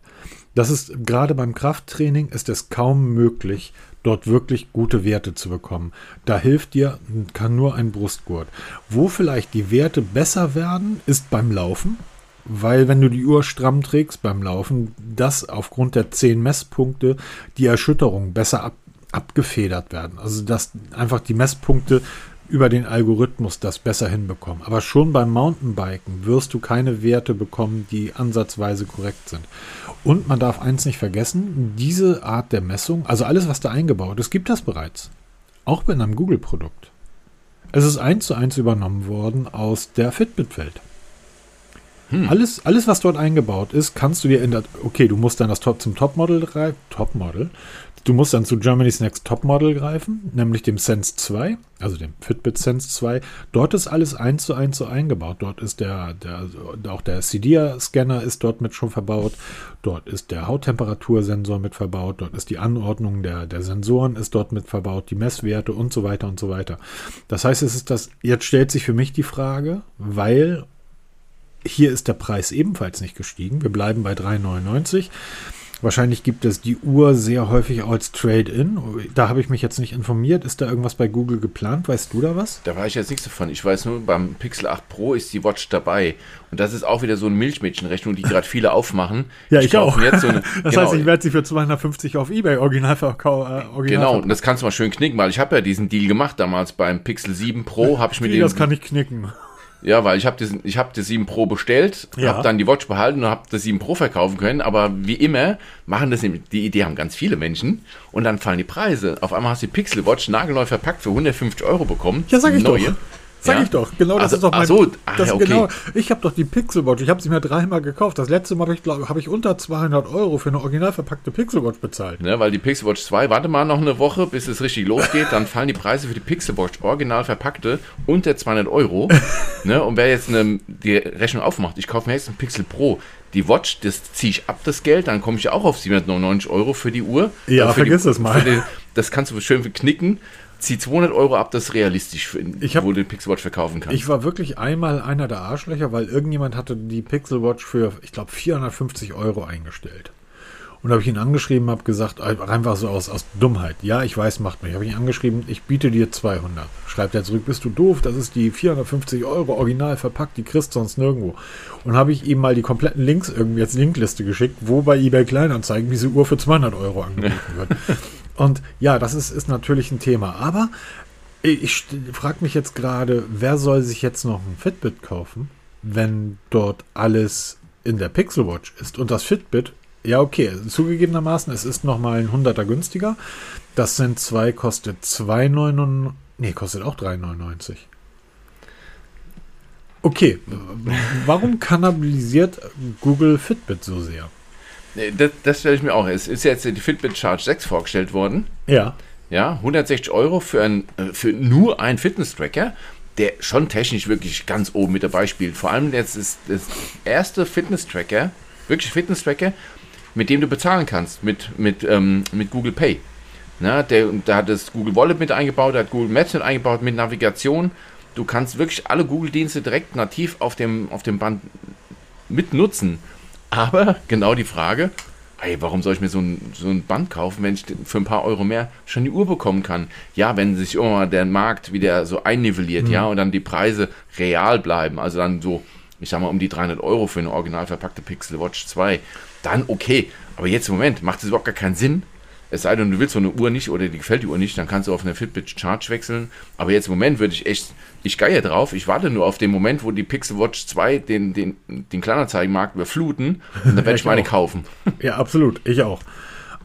Das ist gerade beim Krafttraining ist es kaum möglich, dort wirklich gute Werte zu bekommen. Da hilft dir, kann nur ein Brustgurt. Wo vielleicht die Werte besser werden, ist beim Laufen weil wenn du die Uhr stramm trägst beim Laufen, das aufgrund der 10 Messpunkte die Erschütterung besser ab, abgefedert werden. Also dass einfach die Messpunkte über den Algorithmus das besser hinbekommen. Aber schon beim Mountainbiken wirst du keine Werte bekommen, die ansatzweise korrekt sind. Und man darf eins nicht vergessen, diese Art der Messung, also alles, was da eingebaut ist, gibt das bereits. Auch bei einem Google-Produkt. Es ist eins zu eins übernommen worden aus der Fitbit-Welt. Hm. Alles, alles, was dort eingebaut ist, kannst du dir in der. Okay, du musst dann das Top zum Topmodel Topmodel, du musst dann zu Germany's Next Top Model greifen, nämlich dem Sense 2, also dem Fitbit Sense 2. Dort ist alles eins zu eins so eingebaut. Dort ist der, der auch der CDIA-Scanner ist dort mit schon verbaut. Dort ist der Hauttemperatursensor mit verbaut. Dort ist die Anordnung der, der Sensoren ist dort mit verbaut, die Messwerte und so weiter und so weiter. Das heißt, es ist das, jetzt stellt sich für mich die Frage, weil hier ist der Preis ebenfalls nicht gestiegen. Wir bleiben bei 3,99. Wahrscheinlich gibt es die Uhr sehr häufig als Trade-in. Da habe ich mich jetzt nicht informiert. Ist da irgendwas bei Google geplant? Weißt du da was? Da weiß ich jetzt nichts davon. Ich weiß nur, beim Pixel 8 Pro ist die Watch dabei. Und das ist auch wieder so eine Milchmädchenrechnung, die gerade viele aufmachen. [laughs] ja, ich, ich auch. Jetzt so eine, [laughs] das genau. heißt, ich werde sie für 250 auf Ebay original verkaufen. Äh, genau, und das kannst du mal schön knicken, weil ich habe ja diesen Deal gemacht damals beim Pixel 7 Pro. [laughs] Habe ich mir den, das kann ich knicken. Ja, weil ich habe ich hab das 7 Pro bestellt, ja. habe dann die Watch behalten und habe das 7 Pro verkaufen können. Aber wie immer machen das die Idee haben ganz viele Menschen und dann fallen die Preise. Auf einmal hast du die Pixel Watch nagelneu verpackt für 150 Euro bekommen. Ja, sag ich neue. doch. Sag ja? ich doch. Genau das also, ist doch mein. So, ah, das okay. genau, ich habe doch die Pixelwatch. Ich habe sie mir dreimal gekauft. Das letzte Mal habe ich, hab ich unter 200 Euro für eine original verpackte Pixelwatch bezahlt. Ja, weil die Pixelwatch 2, warte mal noch eine Woche, bis es richtig losgeht. Dann fallen die Preise für die Pixelwatch original verpackte unter 200 Euro. [laughs] ne, und wer jetzt eine, die Rechnung aufmacht, ich kaufe mir jetzt einen Pixel Pro. Die Watch, das ziehe ich ab, das Geld, dann komme ich auch auf 799 Euro für die Uhr. Ja, äh, vergiss die, das mal. Die, das kannst du schön knicken zieh 200 Euro ab, das ist realistisch, für, ich hab, wo du den Pixelwatch verkaufen kannst. Ich war wirklich einmal einer der Arschlöcher, weil irgendjemand hatte die Pixelwatch für, ich glaube, 450 Euro eingestellt. Und habe ich ihn angeschrieben, habe gesagt, einfach so aus, aus Dummheit. Ja, ich weiß, macht mich. Habe ich ihn angeschrieben, ich biete dir 200. Schreibt er zurück, bist du doof? Das ist die 450 Euro original verpackt, die kriegst du sonst nirgendwo. Und habe ich ihm mal die kompletten Links irgendwie als Linkliste geschickt, wo bei eBay Kleinanzeigen diese Uhr für 200 Euro angeboten wird. [laughs] Und ja, das ist, ist natürlich ein Thema. Aber ich, frage mich jetzt gerade, wer soll sich jetzt noch ein Fitbit kaufen, wenn dort alles in der Pixel Watch ist? Und das Fitbit, ja, okay, zugegebenermaßen, es ist nochmal ein 100er günstiger. Das sind zwei, kostet 2,99. Nee, kostet auch 3,99. Okay, warum kannibalisiert Google Fitbit so sehr? Das, das stelle ich mir auch. Es ist jetzt die Fitbit Charge 6 vorgestellt worden. Ja. Ja, 160 Euro für, ein, äh, für nur einen Fitness-Tracker, der schon technisch wirklich ganz oben mit dabei spielt. Vor allem jetzt ist das erste Fitness-Tracker, wirklich Fitness-Tracker, mit dem du bezahlen kannst, mit, mit, ähm, mit Google Pay. Na, der, da hat das Google Wallet mit eingebaut, der hat Google Maps mit eingebaut, mit Navigation. Du kannst wirklich alle Google-Dienste direkt nativ auf dem, auf dem Band mitnutzen. Aber genau die Frage, hey, warum soll ich mir so ein, so ein Band kaufen, wenn ich für ein paar Euro mehr schon die Uhr bekommen kann? Ja, wenn sich immer der Markt wieder so einnivelliert, mhm. ja, und dann die Preise real bleiben, also dann so, ich sag mal, um die 300 Euro für eine original verpackte Pixel Watch 2, dann okay. Aber jetzt im Moment macht es überhaupt gar keinen Sinn, es sei denn, du willst so eine Uhr nicht oder dir gefällt die Uhr nicht, dann kannst du auf eine Fitbit Charge wechseln. Aber jetzt im Moment würde ich echt, ich gehe drauf. Ich warte nur auf den Moment, wo die Pixel Watch 2 den, den, den Kleinanzeigenmarkt überfluten und dann werde [laughs] ich meine auch. kaufen. [laughs] Ja, absolut. Ich auch.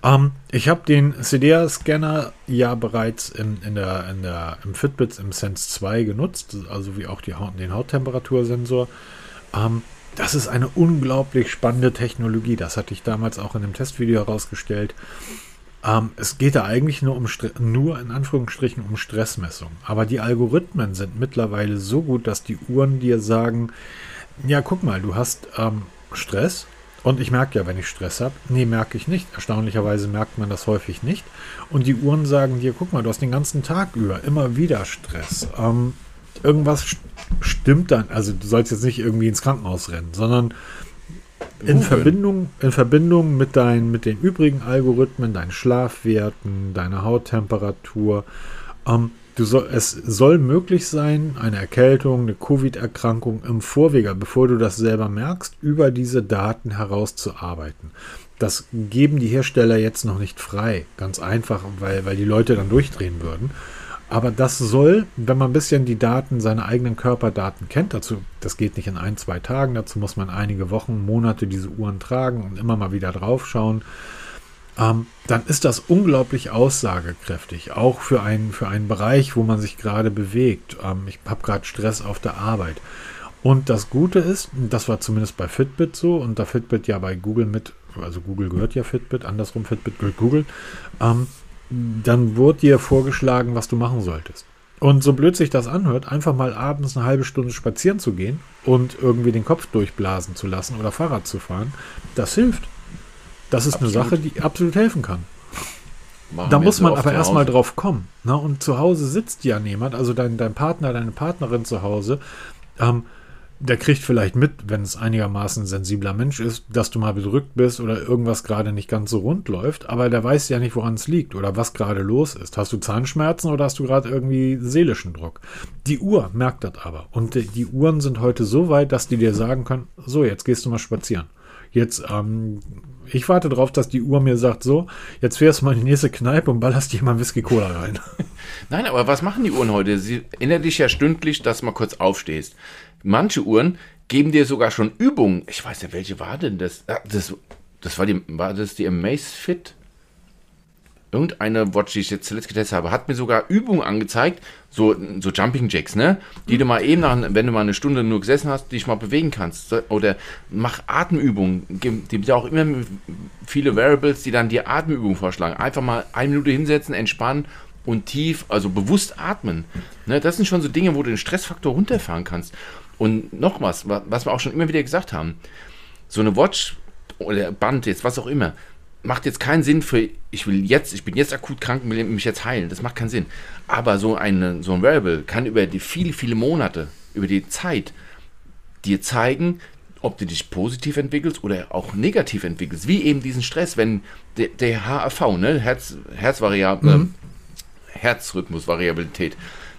Ähm, ich habe den CDR-Scanner ja bereits in, in der, in der, im Fitbit im Sense 2 genutzt, also wie auch die Haut, den Hauttemperatur-Sensor. Ähm, das ist eine unglaublich spannende Technologie. Das hatte ich damals auch in einem Testvideo herausgestellt. Ähm, es geht da eigentlich nur um nur in Anführungsstrichen um Stressmessung. Aber die Algorithmen sind mittlerweile so gut, dass die Uhren dir sagen, ja, guck mal, du hast ähm, Stress. Und ich merke ja, wenn ich Stress habe. Nee, merke ich nicht. Erstaunlicherweise merkt man das häufig nicht. Und die Uhren sagen dir, guck mal, du hast den ganzen Tag über immer wieder Stress. Ähm, irgendwas st stimmt dann. Also du sollst jetzt nicht irgendwie ins Krankenhaus rennen, sondern in Verbindung, in Verbindung mit, dein, mit den übrigen Algorithmen, deinen Schlafwerten, deiner Hauttemperatur. Ähm, du soll, es soll möglich sein, eine Erkältung, eine Covid-Erkrankung im Vorwege, bevor du das selber merkst, über diese Daten herauszuarbeiten. Das geben die Hersteller jetzt noch nicht frei. Ganz einfach, weil, weil die Leute dann durchdrehen würden. Aber das soll, wenn man ein bisschen die Daten, seine eigenen Körperdaten kennt, dazu, das geht nicht in ein, zwei Tagen, dazu muss man einige Wochen, Monate diese Uhren tragen und immer mal wieder draufschauen, ähm, dann ist das unglaublich aussagekräftig, auch für einen, für einen Bereich, wo man sich gerade bewegt. Ähm, ich habe gerade Stress auf der Arbeit. Und das Gute ist, das war zumindest bei Fitbit so und da Fitbit ja bei Google mit also Google gehört ja Fitbit, andersrum Fitbit gehört Google, ähm, dann wurde dir vorgeschlagen, was du machen solltest. Und so blöd sich das anhört, einfach mal abends eine halbe Stunde spazieren zu gehen und irgendwie den Kopf durchblasen zu lassen oder Fahrrad zu fahren, das hilft. Das ist absolut. eine Sache, die absolut helfen kann. Machen da muss man aber erstmal drauf kommen. Ne? Und zu Hause sitzt ja niemand, also dein, dein Partner, deine Partnerin zu Hause, ähm, der kriegt vielleicht mit, wenn es einigermaßen ein sensibler Mensch ist, dass du mal bedrückt bist oder irgendwas gerade nicht ganz so rund läuft, aber der weiß ja nicht, woran es liegt oder was gerade los ist. Hast du Zahnschmerzen oder hast du gerade irgendwie seelischen Druck? Die Uhr merkt das aber. Und die, die Uhren sind heute so weit, dass die dir sagen können, so, jetzt gehst du mal spazieren. Jetzt, ähm, ich warte darauf, dass die Uhr mir sagt, so, jetzt fährst du mal in die nächste Kneipe und ballerst dir mal Whisky Cola rein. [laughs] Nein, aber was machen die Uhren heute? Sie erinnern dich ja stündlich, dass du mal kurz aufstehst. Manche Uhren geben dir sogar schon Übungen. Ich weiß ja, welche war denn das? Ah, das, das war, die, war das die Amazfit? Irgendeine Watch, die ich jetzt zuletzt getestet habe, hat mir sogar Übungen angezeigt, so, so Jumping Jacks, ne? Die du mal eben, nach, wenn du mal eine Stunde nur gesessen hast, dich mal bewegen kannst. Oder mach Atemübungen. Gibt ja auch immer viele Variables, die dann dir Atemübungen vorschlagen. Einfach mal eine Minute hinsetzen, entspannen und tief, also bewusst atmen. Ne? Das sind schon so Dinge, wo du den Stressfaktor runterfahren kannst. Und noch was, was wir auch schon immer wieder gesagt haben, so eine Watch oder Band, jetzt was auch immer, macht jetzt keinen Sinn für, ich will jetzt, ich bin jetzt akut krank und will mich jetzt heilen. Das macht keinen Sinn. Aber so, eine, so ein Wearable kann über die viele, viele Monate, über die Zeit dir zeigen, ob du dich positiv entwickelst oder auch negativ entwickelst. Wie eben diesen Stress, wenn der, der HRV, ne, Herz, Herzvariable, mhm. Herzrhythmusvariabilität,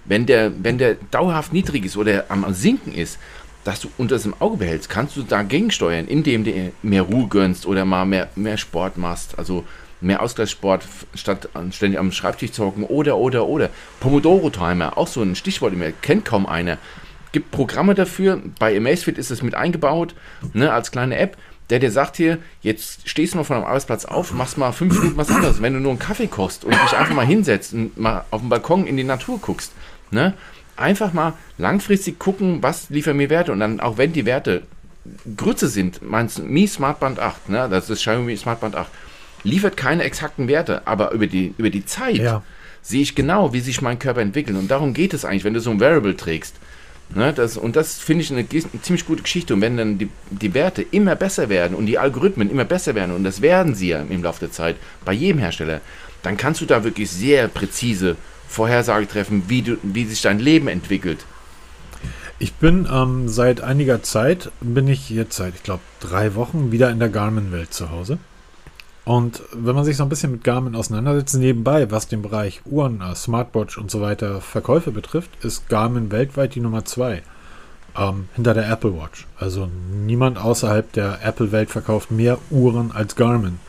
wenn der, wenn der dauerhaft niedrig ist oder am Sinken ist, dass du unter im Auge behältst, kannst du dagegen steuern, indem du mehr Ruhe gönnst oder mal mehr, mehr Sport machst, also mehr Ausgleichssport statt ständig am Schreibtisch zu hocken oder, oder, oder. Pomodoro-Timer, auch so ein Stichwort, kennt kaum einer. Gibt Programme dafür, bei Amazfit ist es mit eingebaut, ne, als kleine App, der dir sagt hier, jetzt stehst du mal von einem Arbeitsplatz auf, machst mal fünf Minuten was anderes. Wenn du nur einen Kaffee kochst und dich einfach mal hinsetzt und mal auf dem Balkon in die Natur guckst, Ne? Einfach mal langfristig gucken, was liefern mir Werte und dann, auch wenn die Werte Grütze sind, mein Mi Smartband 8, ne? das ist Xiaomi Smartband 8, liefert keine exakten Werte, aber über die, über die Zeit ja. sehe ich genau, wie sich mein Körper entwickelt. Und darum geht es eigentlich, wenn du so ein Variable trägst. Ne, das, und das finde ich eine, eine, ziemlich gute Geschichte. Und wenn dann die, die Werte immer besser werden und die Algorithmen immer besser werden, und das werden sie ja im Laufe der Zeit bei jedem Hersteller, dann kannst du da wirklich sehr präzise Vorhersage treffen, wie, du, wie sich dein Leben entwickelt? Ich bin ähm, seit einiger Zeit, bin ich jetzt seit, ich glaube, drei Wochen wieder in der Garmin-Welt zu Hause. Und wenn man sich so ein bisschen mit Garmin auseinandersetzt, nebenbei, was den Bereich Uhren, äh, Smartwatch und so weiter Verkäufe betrifft, ist Garmin weltweit die Nummer zwei. Ähm, hinter der Apple Watch. Also niemand außerhalb der Apple-Welt verkauft mehr Uhren als Garmin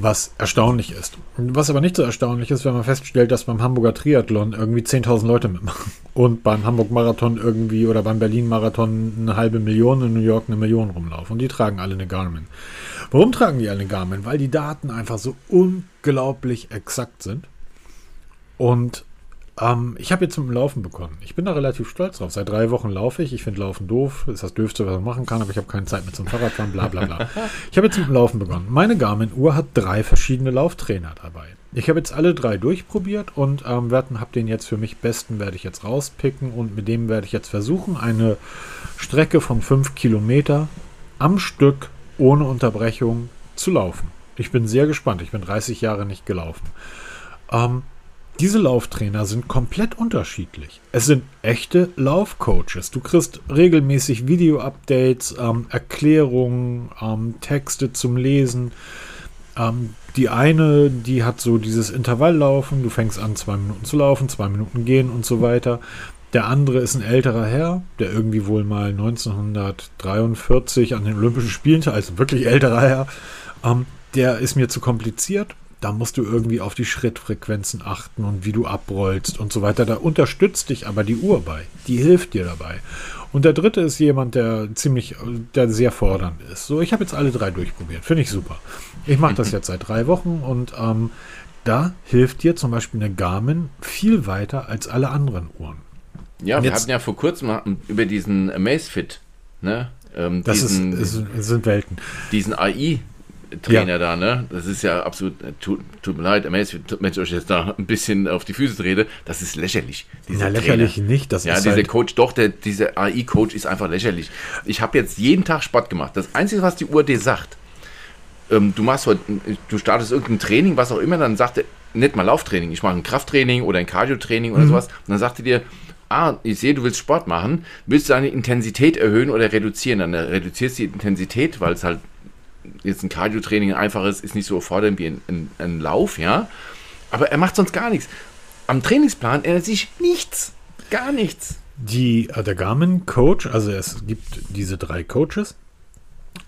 was erstaunlich ist. Was aber nicht so erstaunlich ist, wenn man feststellt, dass beim Hamburger Triathlon irgendwie 10.000 Leute mitmachen und beim Hamburg-Marathon irgendwie oder beim Berlin-Marathon eine halbe Million, in New York eine Million rumlaufen und die tragen alle eine Garmin. Warum tragen die alle eine Garmin? Weil die Daten einfach so unglaublich exakt sind und ähm, ich habe jetzt mit dem Laufen begonnen. Ich bin da relativ stolz drauf. Seit drei Wochen laufe ich. Ich finde Laufen doof. Das ist das Dürfste, was man machen kann, aber ich habe keine Zeit mehr zum Fahrradfahren, bla bla bla. [laughs] ich habe jetzt mit dem Laufen begonnen. Meine Garmin-Uhr hat drei verschiedene Lauftrainer dabei. Ich habe jetzt alle drei durchprobiert und ähm, habe den jetzt für mich besten, werde ich jetzt rauspicken und mit dem werde ich jetzt versuchen, eine Strecke von fünf Kilometer am Stück ohne Unterbrechung zu laufen. Ich bin sehr gespannt. Ich bin 30 Jahre nicht gelaufen. Ähm, diese Lauftrainer sind komplett unterschiedlich. Es sind echte Laufcoaches. Du kriegst regelmäßig Video-Updates, ähm, Erklärungen, ähm, Texte zum Lesen. Ähm, die eine, die hat so dieses Intervalllaufen. Du fängst an, zwei Minuten zu laufen, zwei Minuten gehen und so weiter. Der andere ist ein älterer Herr, der irgendwie wohl mal 1943 an den Olympischen Spielen, also wirklich älterer Herr. Ähm, der ist mir zu kompliziert da musst du irgendwie auf die Schrittfrequenzen achten und wie du abrollst und so weiter. Da unterstützt dich aber die Uhr bei. Die hilft dir dabei. Und der dritte ist jemand, der ziemlich, der sehr fordernd ist. So, ich habe jetzt alle drei durchprobiert. Finde ich super. Ich mache das jetzt seit drei Wochen und ähm, da hilft dir zum Beispiel eine Garmin viel weiter als alle anderen Uhren. Ja, wir hatten ja vor kurzem über diesen Amazfit, ne? Ähm, das diesen, ist, ist, sind Welten. Diesen AI Trainer ja. da, ne? Das ist ja absolut, äh, tut, tut mir leid, wenn ich euch jetzt da ein bisschen auf die Füße trete, das ist lächerlich. Ja, lächerlich Trainer. nicht. Das ja, ist dieser halt Coach, doch, der, dieser AI-Coach ist einfach lächerlich. Ich habe jetzt jeden Tag Sport gemacht. Das Einzige, was die Uhr dir sagt, ähm, du machst heute, du startest irgendein Training, was auch immer, dann sagt er, nicht mal Lauftraining, ich mache ein Krafttraining oder ein Cardio-Training oder mhm. sowas, und dann sagt er dir, ah, ich sehe, du willst Sport machen, willst du deine Intensität erhöhen oder reduzieren? Dann reduzierst du die Intensität, weil es halt jetzt ein Cardio-Training einfaches ist, nicht so fordernd wie ein, ein, ein Lauf, ja. Aber er macht sonst gar nichts. Am Trainingsplan ändert sich nichts. Gar nichts. Die, äh, der Garmin-Coach, also es gibt diese drei Coaches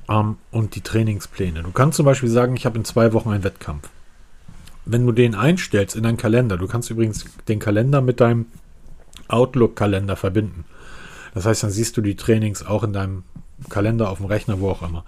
ähm, und die Trainingspläne. Du kannst zum Beispiel sagen, ich habe in zwei Wochen einen Wettkampf. Wenn du den einstellst in deinen Kalender, du kannst übrigens den Kalender mit deinem Outlook-Kalender verbinden. Das heißt, dann siehst du die Trainings auch in deinem Kalender auf dem Rechner, wo auch immer.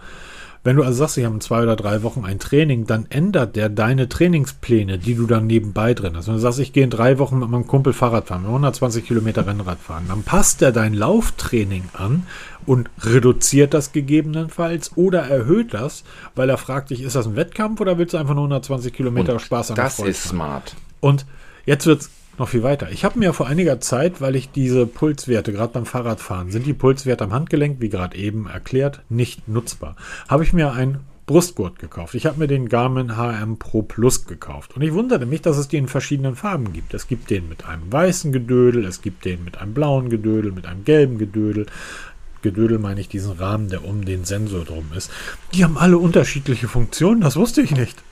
Wenn du also sagst, ich habe in zwei oder drei Wochen ein Training, dann ändert der deine Trainingspläne, die du dann nebenbei drin hast. Wenn du sagst, ich gehe in drei Wochen mit meinem Kumpel Fahrrad fahren, 120 Kilometer Rennrad fahren, dann passt er dein Lauftraining an und reduziert das gegebenenfalls oder erhöht das, weil er fragt dich, ist das ein Wettkampf oder willst du einfach nur 120 Kilometer und Spaß an Das ist fahren? smart. Und jetzt wird es noch viel weiter. Ich habe mir vor einiger Zeit, weil ich diese Pulswerte, gerade beim Fahrradfahren, sind die Pulswerte am Handgelenk, wie gerade eben erklärt, nicht nutzbar. Habe ich mir ein Brustgurt gekauft. Ich habe mir den Garmin HM Pro Plus gekauft. Und ich wunderte mich, dass es die in verschiedenen Farben gibt. Es gibt den mit einem weißen Gedödel, es gibt den mit einem blauen Gedödel, mit einem gelben Gedödel. Gedödel meine ich diesen Rahmen, der um den Sensor drum ist. Die haben alle unterschiedliche Funktionen, das wusste ich nicht.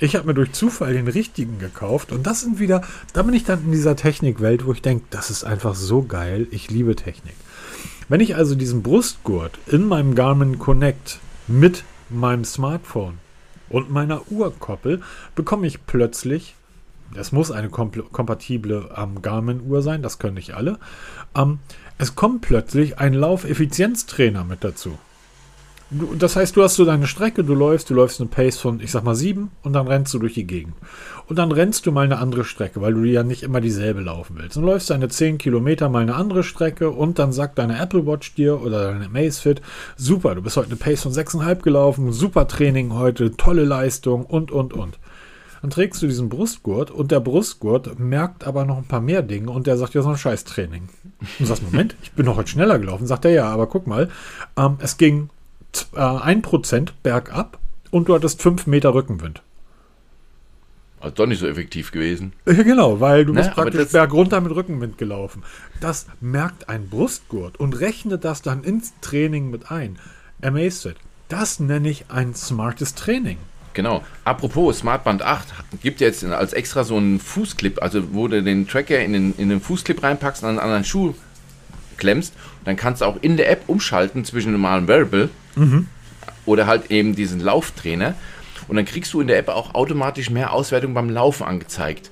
Ich habe mir durch Zufall den richtigen gekauft und das sind wieder, da bin ich dann in dieser Technikwelt, wo ich denke, das ist einfach so geil, ich liebe Technik. Wenn ich also diesen Brustgurt in meinem Garmin Connect mit meinem Smartphone und meiner Uhr koppel, bekomme ich plötzlich, es muss eine kompatible ähm, Garmin-Uhr sein, das können nicht alle, ähm, es kommt plötzlich ein Laufeffizienztrainer mit dazu. Du, das heißt, du hast so deine Strecke, du läufst, du läufst eine Pace von, ich sag mal, sieben und dann rennst du durch die Gegend. Und dann rennst du mal eine andere Strecke, weil du ja nicht immer dieselbe laufen willst. Dann läufst deine 10 Kilometer mal eine andere Strecke und dann sagt deine Apple Watch dir oder deine Macefit, super, du bist heute eine Pace von 6,5 gelaufen, super Training heute, tolle Leistung und, und, und. Dann trägst du diesen Brustgurt und der Brustgurt merkt aber noch ein paar mehr Dinge und der sagt ja so ein Scheißtraining. Und du sagst, Moment, ich bin noch heute schneller gelaufen. Sagt er ja, aber guck mal, ähm, es ging äh, 1% bergab und du hattest 5 Meter Rückenwind. Also doch nicht so effektiv gewesen. Ja, genau, weil du ne, bist praktisch bergunter mit Rückenwind gelaufen. Das merkt ein Brustgurt und rechnet das dann ins Training mit ein. Amazed. Das nenne ich ein smartes Training. Genau. Apropos Smartband 8 gibt jetzt als extra so einen Fußclip, also wo du den Tracker in den, in den Fußclip reinpackst und an einen anderen Schuh klemmst. Dann kannst du auch in der App umschalten zwischen normalen Wearable mhm. oder halt eben diesen Lauftrainer. Und dann kriegst du in der App auch automatisch mehr Auswertung beim Laufen angezeigt.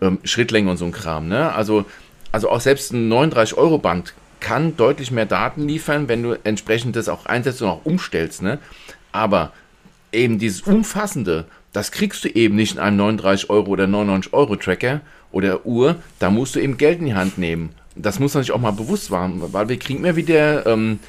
Ähm, Schrittlänge und so ein Kram. Ne? Also, also auch selbst ein 39-Euro-Band kann deutlich mehr Daten liefern, wenn du entsprechend das auch einsetzt und auch umstellst. Ne? Aber eben dieses Umfassende, das kriegst du eben nicht in einem 39 Euro oder 99 Euro Tracker oder Uhr. Da musst du eben Geld in die Hand nehmen das muss man sich auch mal bewusst machen, weil wir kriegen immer wieder ähm,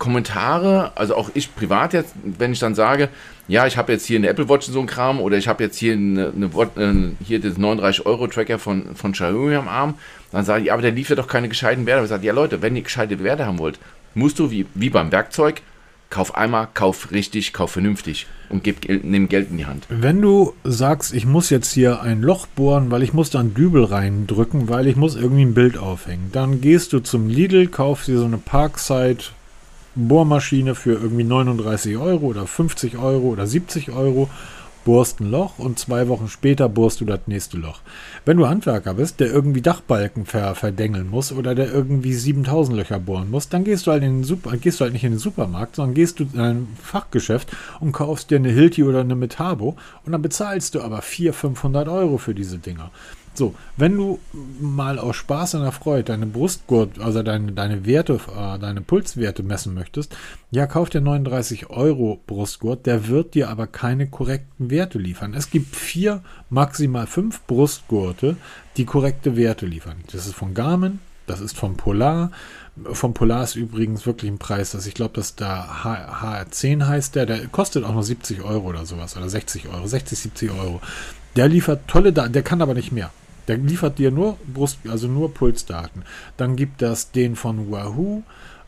Kommentare, also auch ich privat jetzt, wenn ich dann sage, ja, ich habe jetzt hier eine Apple Watch in so ein Kram oder ich habe jetzt hier eine, eine, eine hier das 39 Euro Tracker von, von Xiaomi am Arm, dann sage ich, aber der liefert doch keine gescheiten Werte. Ich sage, ja Leute, wenn ihr gescheite Werte haben wollt, musst du wie, wie beim Werkzeug kauf einmal, kauf richtig, kauf vernünftig und gib, nimm Geld in die Hand. Wenn du sagst, ich muss jetzt hier ein Loch bohren, weil ich muss da einen Dübel reindrücken, weil ich muss irgendwie ein Bild aufhängen, dann gehst du zum Lidl, kaufst dir so eine Parkside Bohrmaschine für irgendwie 39 Euro oder 50 Euro oder 70 Euro bohrst ein Loch und zwei Wochen später bohrst du das nächste Loch. Wenn du Handwerker bist, der irgendwie Dachbalken ver verdengeln muss oder der irgendwie 7000 Löcher bohren muss, dann gehst du halt in den Super gehst du halt nicht in den Supermarkt, sondern gehst du in ein Fachgeschäft und kaufst dir eine Hilti oder eine Metabo und dann bezahlst du aber 400, 500 Euro für diese Dinger. So, wenn du mal aus Spaß und Freude deine Brustgurt, also deine, deine Werte, äh, deine Pulswerte messen möchtest, ja, kauf dir 39 Euro Brustgurt, der wird dir aber keine korrekten Werte liefern. Es gibt vier, maximal fünf Brustgurte, die korrekte Werte liefern. Das ist von Garmin, das ist von Polar, vom Polar ist übrigens wirklich ein Preis, dass ich glaube, dass da HR10 heißt der, der kostet auch noch 70 Euro oder sowas oder 60 Euro, 60, 70 Euro. Der liefert tolle Daten, der kann aber nicht mehr. Der liefert dir nur Brust, also nur Pulsdaten. Dann gibt es den von Wahoo.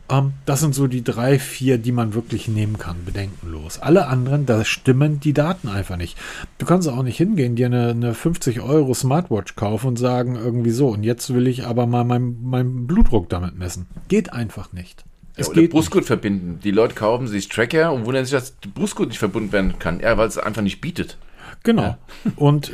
Ähm, das sind so die drei, vier, die man wirklich nehmen kann, bedenkenlos. Alle anderen, da stimmen die Daten einfach nicht. Du kannst auch nicht hingehen, dir eine, eine 50 Euro Smartwatch kaufen und sagen irgendwie so, und jetzt will ich aber mal meinen mein Blutdruck damit messen. Geht einfach nicht. Es ja, geht Brustgurt nicht. verbinden. Die Leute kaufen sich Tracker und wundern sich, dass Brustgurt nicht verbunden werden kann. Ja, weil es einfach nicht bietet. Genau. Ja. [laughs] Und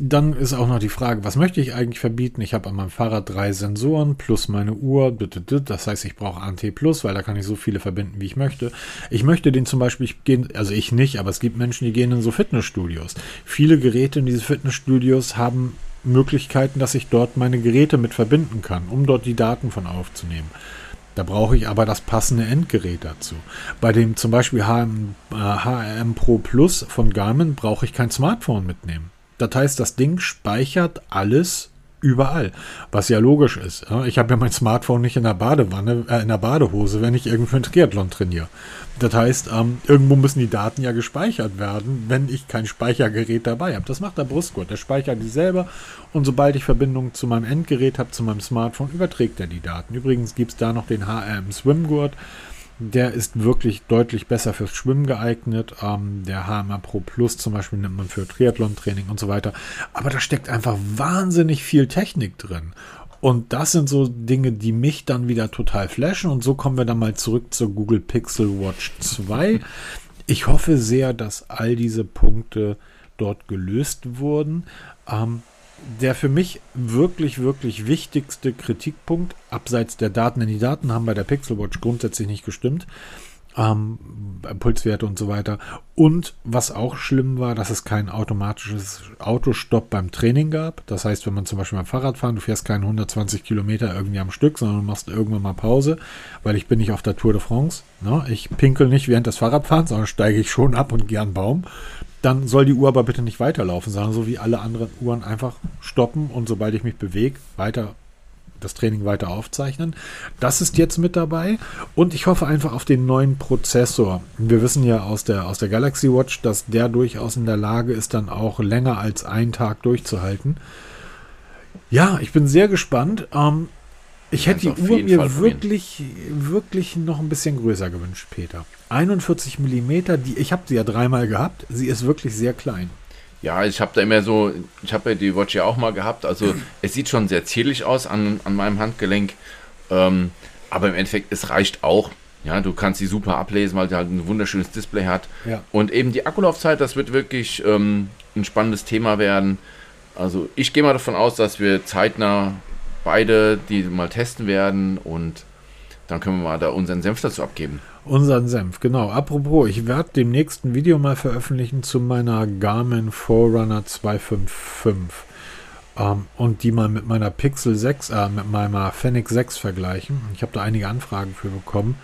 dann ist auch noch die Frage, was möchte ich eigentlich verbieten? Ich habe an meinem Fahrrad drei Sensoren plus meine Uhr. Das heißt, ich brauche ANT Plus, weil da kann ich so viele verbinden, wie ich möchte. Ich möchte den zum Beispiel, ich gehe, also ich nicht, aber es gibt Menschen, die gehen in so Fitnessstudios. Viele Geräte in diese Fitnessstudios haben Möglichkeiten, dass ich dort meine Geräte mit verbinden kann, um dort die Daten von aufzunehmen. Da brauche ich aber das passende Endgerät dazu. Bei dem zum Beispiel HM, äh, HRM Pro Plus von Garmin brauche ich kein Smartphone mitnehmen. Das heißt, das Ding speichert alles überall. Was ja logisch ist. Ich habe ja mein Smartphone nicht in der Badewanne, äh, in der Badehose, wenn ich irgendwie einen Triathlon trainiere. Das heißt, ähm, irgendwo müssen die Daten ja gespeichert werden, wenn ich kein Speichergerät dabei habe. Das macht der Brustgurt. Der speichert die selber und sobald ich Verbindung zu meinem Endgerät habe, zu meinem Smartphone, überträgt er die Daten. Übrigens gibt es da noch den HRM Swimgurt. Der ist wirklich deutlich besser fürs Schwimmen geeignet. Ähm, der HMA Pro Plus zum Beispiel nimmt man für Triathlon-Training und so weiter. Aber da steckt einfach wahnsinnig viel Technik drin. Und das sind so Dinge, die mich dann wieder total flashen. Und so kommen wir dann mal zurück zur Google Pixel Watch 2. Ich hoffe sehr, dass all diese Punkte dort gelöst wurden. Ähm, der für mich wirklich, wirklich wichtigste Kritikpunkt, abseits der Daten, denn die Daten haben bei der Pixel Watch grundsätzlich nicht gestimmt, ähm, Pulswerte und so weiter. Und was auch schlimm war, dass es kein automatisches Autostopp beim Training gab. Das heißt, wenn man zum Beispiel beim Fahrrad fahren, du fährst keine 120 Kilometer irgendwie am Stück, sondern du machst irgendwann mal Pause, weil ich bin nicht auf der Tour de France. Ne? Ich pinkel nicht während des Fahrradfahrens, sondern steige ich schon ab und gehe an Baum dann soll die Uhr aber bitte nicht weiterlaufen, sondern so wie alle anderen Uhren einfach stoppen und sobald ich mich bewege, weiter das Training weiter aufzeichnen. Das ist jetzt mit dabei und ich hoffe einfach auf den neuen Prozessor. Wir wissen ja aus der, aus der Galaxy Watch, dass der durchaus in der Lage ist, dann auch länger als einen Tag durchzuhalten. Ja, ich bin sehr gespannt. Ähm, ich hätte die Uhr mir wirklich, wirklich noch ein bisschen größer gewünscht, Peter. 41 mm, die, ich habe sie ja dreimal gehabt. Sie ist wirklich sehr klein. Ja, ich habe da immer so, ich habe ja die Watch ja auch mal gehabt. Also es sieht schon sehr zierlich aus an, an meinem Handgelenk. Ähm, aber im Endeffekt, es reicht auch. Ja, du kannst sie super ablesen, weil sie halt ein wunderschönes Display hat. Ja. Und eben die Akkulaufzeit, das wird wirklich ähm, ein spannendes Thema werden. Also ich gehe mal davon aus, dass wir zeitnah beide die mal testen werden und dann können wir mal da unseren Senf dazu abgeben. Unseren Senf, genau. Apropos, ich werde dem nächsten Video mal veröffentlichen zu meiner Garmin Forerunner 255 ähm, und die mal mit meiner Pixel 6, äh, mit meiner Fennec 6 vergleichen. Ich habe da einige Anfragen für bekommen.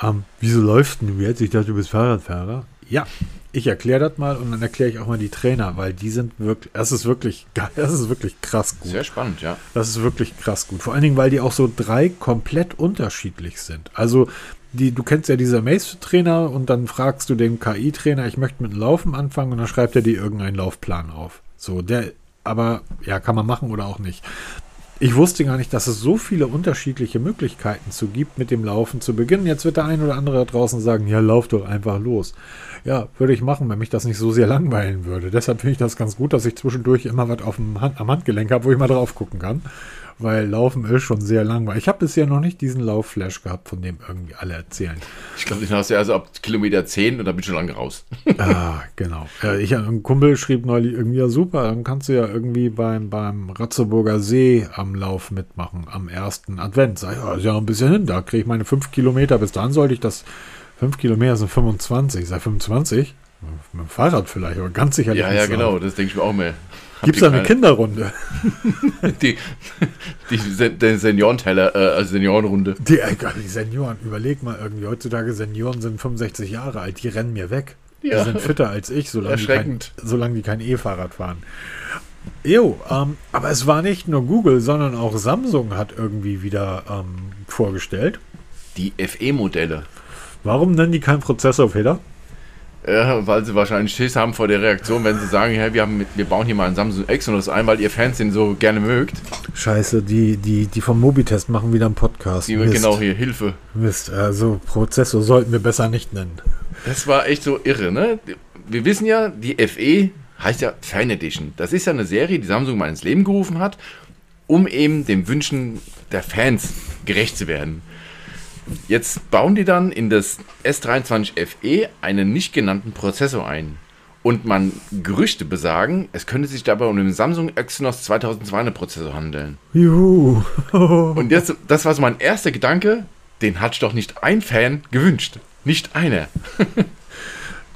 Ähm, wieso läufst du jetzt? Ich dachte, du bist Fahrradfahrer. Ja, ich erkläre das mal und dann erkläre ich auch mal die Trainer, weil die sind wirklich, das ist wirklich geil, das ist wirklich krass gut. Sehr spannend, ja. Das ist wirklich krass gut. Vor allen Dingen, weil die auch so drei komplett unterschiedlich sind. Also, die, du kennst ja diese Mace-Trainer und dann fragst du den KI-Trainer, ich möchte mit dem Laufen anfangen und dann schreibt er dir irgendeinen Laufplan auf. So, der, aber ja, kann man machen oder auch nicht. Ich wusste gar nicht, dass es so viele unterschiedliche Möglichkeiten zu gibt, mit dem Laufen zu beginnen. Jetzt wird der ein oder andere da draußen sagen, ja, lauf doch einfach los. Ja, würde ich machen, wenn mich das nicht so sehr langweilen würde. Deshalb finde ich das ganz gut, dass ich zwischendurch immer was auf dem Hand, am Handgelenk habe, wo ich mal drauf gucken kann. Weil Laufen ist schon sehr langweilig. Ich habe bisher noch nicht diesen Laufflash gehabt, von dem irgendwie alle erzählen. Ich glaube, den hast ja also ab Kilometer 10 und da bin ich schon lange raus. [laughs] ah, genau. Ja, ich, ein Kumpel schrieb neulich irgendwie, ja super, dann kannst du ja irgendwie beim, beim Ratzeburger See am Lauf mitmachen, am ersten Advent. Sag ja, ist ja noch ein bisschen hin, da kriege ich meine 5 Kilometer. Bis dann sollte ich das 5 Kilometer sind 25. Sei 25? Mit dem Fahrrad vielleicht, aber ganz sicher Ja, ja, genau, das denke ich mir auch mehr. Gibt es da eine Kinderrunde? [laughs] die, die, die Seniorenteller, äh, also Seniorenrunde. Die, äh, die Senioren, überleg mal irgendwie, heutzutage Senioren sind 65 Jahre alt, die rennen mir weg. Ja. Die sind fitter als ich, solange, Die, kein, solange die kein E-Fahrrad fahren. Jo, ähm, aber es war nicht nur Google, sondern auch Samsung hat irgendwie wieder ähm, vorgestellt. Die FE-Modelle. Warum nennen die keinen Prozessorfehler? Ja, weil sie wahrscheinlich Schiss haben vor der Reaktion, wenn sie sagen, hey, wir, haben, wir bauen hier mal einen Samsung Exynos ein, weil ihr Fans den so gerne mögt. Scheiße, die, die, die vom Mobitest machen wieder einen Podcast. Die genau hier, Hilfe. Mist, also Prozessor sollten wir besser nicht nennen. Das war echt so irre, ne? Wir wissen ja, die FE heißt ja Fan Edition. Das ist ja eine Serie, die Samsung mal ins Leben gerufen hat, um eben den Wünschen der Fans gerecht zu werden. Jetzt bauen die dann in das S23 FE einen nicht genannten Prozessor ein. Und man Gerüchte besagen, es könnte sich dabei um den Samsung Exynos 2200 Prozessor handeln. Juhu. [laughs] Und jetzt, das war so mein erster Gedanke, den hat doch nicht ein Fan gewünscht. Nicht einer. [laughs]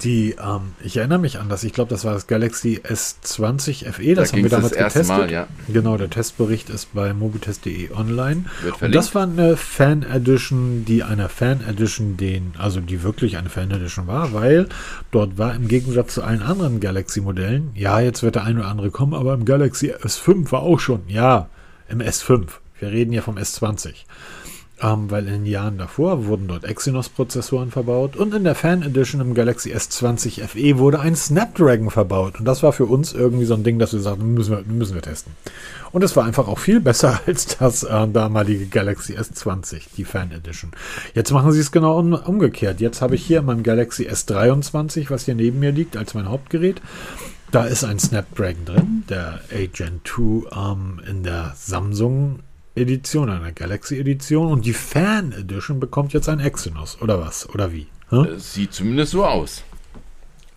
Die, ähm, ich erinnere mich an das, ich glaube, das war das Galaxy S20 FE, das Da haben wir damals das erste getestet. Mal, ja. Genau, der Testbericht ist bei mobitest.de online. Und das war eine Fan Edition, die eine Fan Edition, den, also die wirklich eine Fan Edition war, weil dort war im Gegensatz zu allen anderen Galaxy Modellen, ja, jetzt wird der ein oder andere kommen, aber im Galaxy S5 war auch schon, ja, im S5. Wir reden ja vom S20. Ähm, weil in den Jahren davor wurden dort Exynos-Prozessoren verbaut und in der Fan Edition im Galaxy S20 FE wurde ein Snapdragon verbaut. Und das war für uns irgendwie so ein Ding, dass wir sagten, müssen wir, müssen wir testen. Und es war einfach auch viel besser [laughs] als das äh, damalige Galaxy S20, die Fan Edition. Jetzt machen sie es genau um, umgekehrt. Jetzt habe ich hier in meinem Galaxy S23, was hier neben mir liegt, als mein Hauptgerät. Da ist ein Snapdragon drin, der Agent 2 ähm, in der Samsung Edition, einer Galaxy Edition und die Fan Edition bekommt jetzt ein Exynos oder was oder wie? Hä? Es sieht zumindest so aus.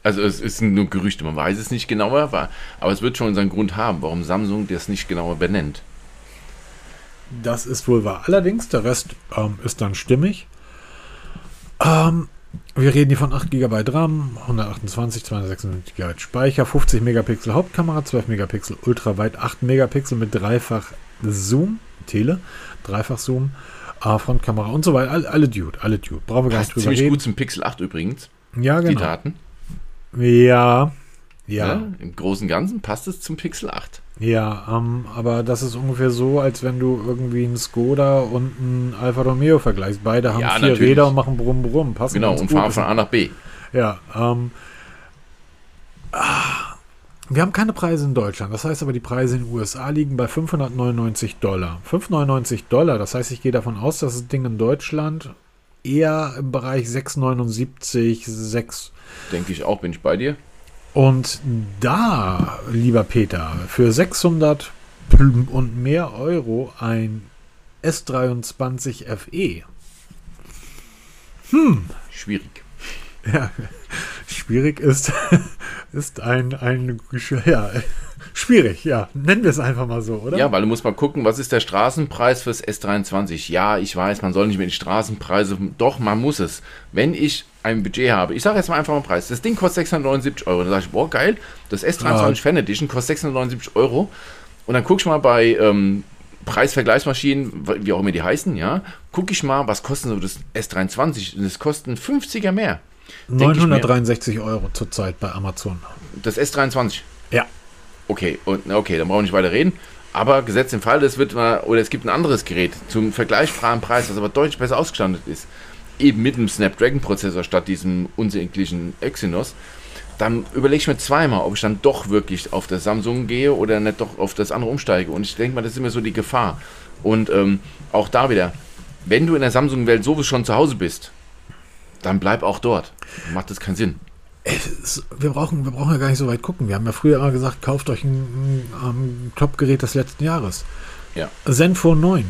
Also es ist nur Gerüchte, man weiß es nicht genauer, wa- aber es wird schon seinen Grund haben, warum Samsung das nicht genauer benennt. Das ist wohl wahr. Allerdings, der Rest ähm, ist dann stimmig. Ähm, wir reden hier von 8 GB RAM, 128, 256 GB Speicher, 50 Megapixel Hauptkamera, 12 Megapixel Ultraweit, 8 Megapixel mit dreifach Zoom, Tele, dreifach Zoom, äh, Frontkamera und so weiter. Alle, alle Dude, alle Dude. Brauchen wir gar Passt nicht drüber ziemlich reden. gut zum Pixel 8 übrigens, Ja, die genau. Daten. Ja, ja. Ja, Im Großen und Ganzen passt es zum Pixel 8. Ja, ähm, aber das ist ungefähr so, als wenn du irgendwie einen Skoda und einen Alfa Romeo vergleichst. Beide haben Ja, vier natürlich. Räder und machen Brumm Brumm. Passen Genau, und fahren von A nach B. Ja, ähm, ah, wir haben keine Preise in Deutschland. Das heißt aber, die Preise in den USA liegen bei 599 Dollar. 599 Dollar, das heißt, ich gehe davon aus, dass das Ding in Deutschland eher im Bereich 679, 6 Denke ich auch, bin ich bei dir. und da, lieber Peter, für 600 und mehr Euro ein S23 FE. Schwierig. Ja, schwierig ist, [laughs] ist ein, ein, ja, schwierig, ja. Nennen wir es einfach mal so, oder? Ja, weil du musst mal gucken, was ist der Straßenpreis fürs S23? Ja, ich weiß, man soll nicht mehr die Straßenpreise, doch, man muss es. Wenn ich ein Budget habe, ich sage jetzt mal einfach mal einen Preis, das Ding kostet 679 Euro, dann sage ich, boah, geil, das S23 Ja. Fan Edition kostet 679 Euro und dann guck ich mal bei ähm, Preisvergleichsmaschinen, wie auch immer die heißen, ja, gucke ich mal, was kostet so das S23 und das kostet ein 50er mehr. Denk ich mir. 963 Euro zurzeit bei Amazon. Das S23. Ja. Okay, und, okay, dann brauchen wir nicht weiter reden. Aber gesetzt im Fall, es wird mal, oder es gibt ein anderes Gerät zum vergleichbaren Preis, das aber deutlich besser ausgestattet ist, eben mit einem Snapdragon-Prozessor statt diesem unsäglichen Exynos, dann überlege ich mir zweimal, ob ich dann doch wirklich auf das Samsung gehe oder nicht doch auf das andere umsteige. Und ich denke mal, das ist immer so die Gefahr. Und ähm, auch da wieder, wenn du in der Samsung-Welt sowieso schon zu Hause bist, dann bleib auch dort. Macht das keinen Sinn. Wir brauchen, wir brauchen ja gar nicht so weit gucken. Wir haben ja früher immer gesagt, kauft euch ein, ein, ein Top-Gerät des letzten Jahres. Ja. Zenfone 9.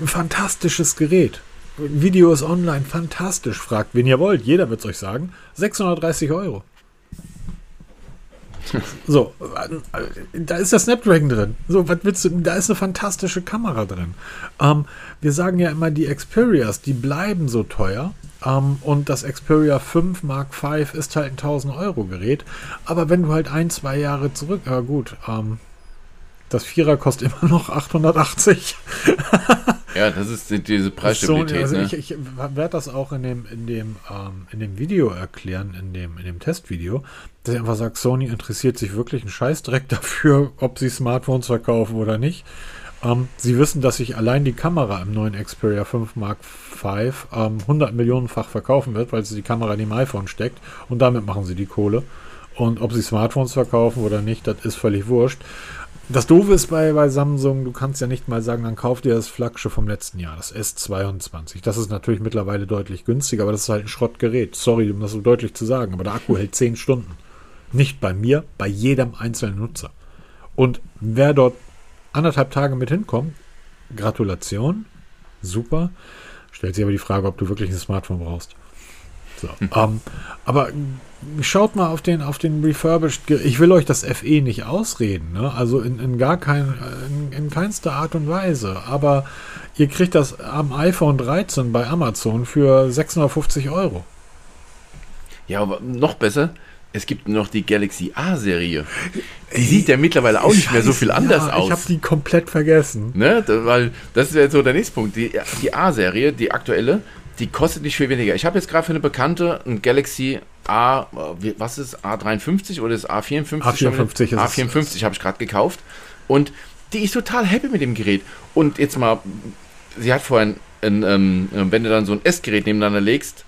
Ein fantastisches Gerät. Video ist online, fantastisch. Fragt, wen ihr wollt. Jeder wird es euch sagen. 630 Euro. So, da ist der Snapdragon drin. So, was willst du? Da ist eine fantastische Kamera drin. Ähm, wir sagen ja immer, die Xperias, die bleiben so teuer. Ähm, und das Xperia 5 Mark V ist halt ein 1000 Euro Gerät. Aber wenn du halt ein, zwei Jahre zurück, ja gut, ähm, das Vierer kostet immer noch 880. Ja, das ist die- diese Preisstabilität. also ne? ich, ich werde das auch in dem, in, dem, ähm, in dem Video erklären, in dem, in dem Testvideo, dass ich einfach sage, Sony interessiert sich wirklich einen Scheißdreck dafür, ob sie Smartphones verkaufen oder nicht. Ähm, Sie wissen, dass sich allein die Kamera im neuen Xperia 5 Mark V ähm, 100 Millionenfach verkaufen wird, weil sie die Kamera in dem iPhone steckt und damit machen sie die Kohle. Und ob sie Smartphones verkaufen oder nicht, das ist völlig wurscht. Das Doofe ist bei, bei Samsung, du kannst ja nicht mal sagen, dann kauf dir das Flaggschiff vom letzten Jahr, das S22. Das ist natürlich mittlerweile deutlich günstiger, aber das ist halt ein Schrottgerät. Sorry, um das so deutlich zu sagen, aber der Akku hält 10 Stunden. Nicht bei mir, bei jedem einzelnen Nutzer. Und wer dort anderthalb Tage mit hinkommt, Gratulation, super. Stellt sich aber die Frage, ob du wirklich ein Smartphone brauchst. So, [laughs] ähm, aber schaut mal auf den, auf den Refurbished. Ich will euch das FE nicht ausreden, ne? also in, in gar kein, in, in keinster Art und Weise. Aber ihr kriegt das am iPhone 13 bei Amazon für 650 Euro. Ja, aber noch besser, es gibt noch die Galaxy A-Serie. Die sieht ja mittlerweile auch nicht mehr so viel anders ja, aus. Ich habe die komplett vergessen. Ne? Weil das wäre so der nächste Punkt. Die, die A-Serie, die aktuelle, die kostet nicht viel weniger. Ich habe jetzt gerade für eine Bekannte ein Galaxy A, was ist A53 oder ist A54? A54 ist es. A54 habe ich gerade gekauft. Und die ist total happy mit dem Gerät. Und jetzt mal, sie hat vorhin, ein, ähm, wenn du dann so ein S-Gerät nebeneinander legst,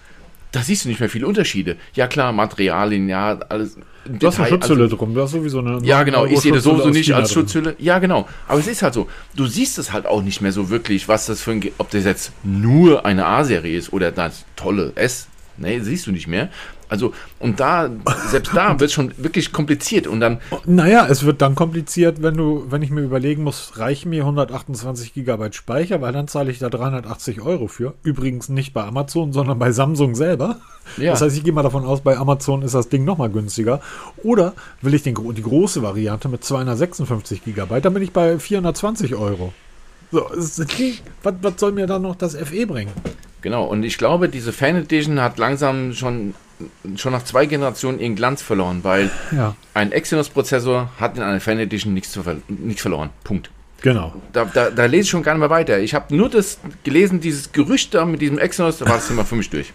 da siehst du nicht mehr viele Unterschiede. Ja klar, Materialien, ja, alles. Du hast eine Schutzhülle drum, du hast sowieso eine. Ja, genau. Ich sehe das sowieso nicht China als drin. Schutzhülle. Ja, genau. Aber es ist halt so. Du siehst es halt auch nicht mehr so wirklich, was das für ein, ob das jetzt nur eine A-Serie ist oder das tolle S. Nee, siehst du nicht mehr. Also, und da, selbst da [laughs] wird es schon wirklich kompliziert. Und dann, Naja, es wird dann kompliziert, wenn du, wenn ich mir überlegen muss, reichen mir 128 Gigabyte Speicher, weil dann zahle ich da 380 Euro für. Übrigens nicht bei Amazon, sondern bei Samsung selber. Ja. Das heißt, ich gehe mal davon aus, bei Amazon ist das Ding nochmal günstiger. Oder will ich den, die große Variante mit 256 Gigabyte, dann bin ich bei 420 Euro. So, ist- was, was soll mir dann noch das FE bringen? genau. Und ich glaube, diese Fan Edition hat langsam schon, schon nach zwei Generationen ihren Glanz verloren, weil Ja, ein Exynos-Prozessor hat in einer Fan Edition nichts, zu ver nichts verloren. Punkt. genau. Da, da, da lese ich schon gar nicht mehr weiter. Ich habe nur das gelesen, dieses Gerücht da mit diesem Exynos, da war das Thema für mich durch.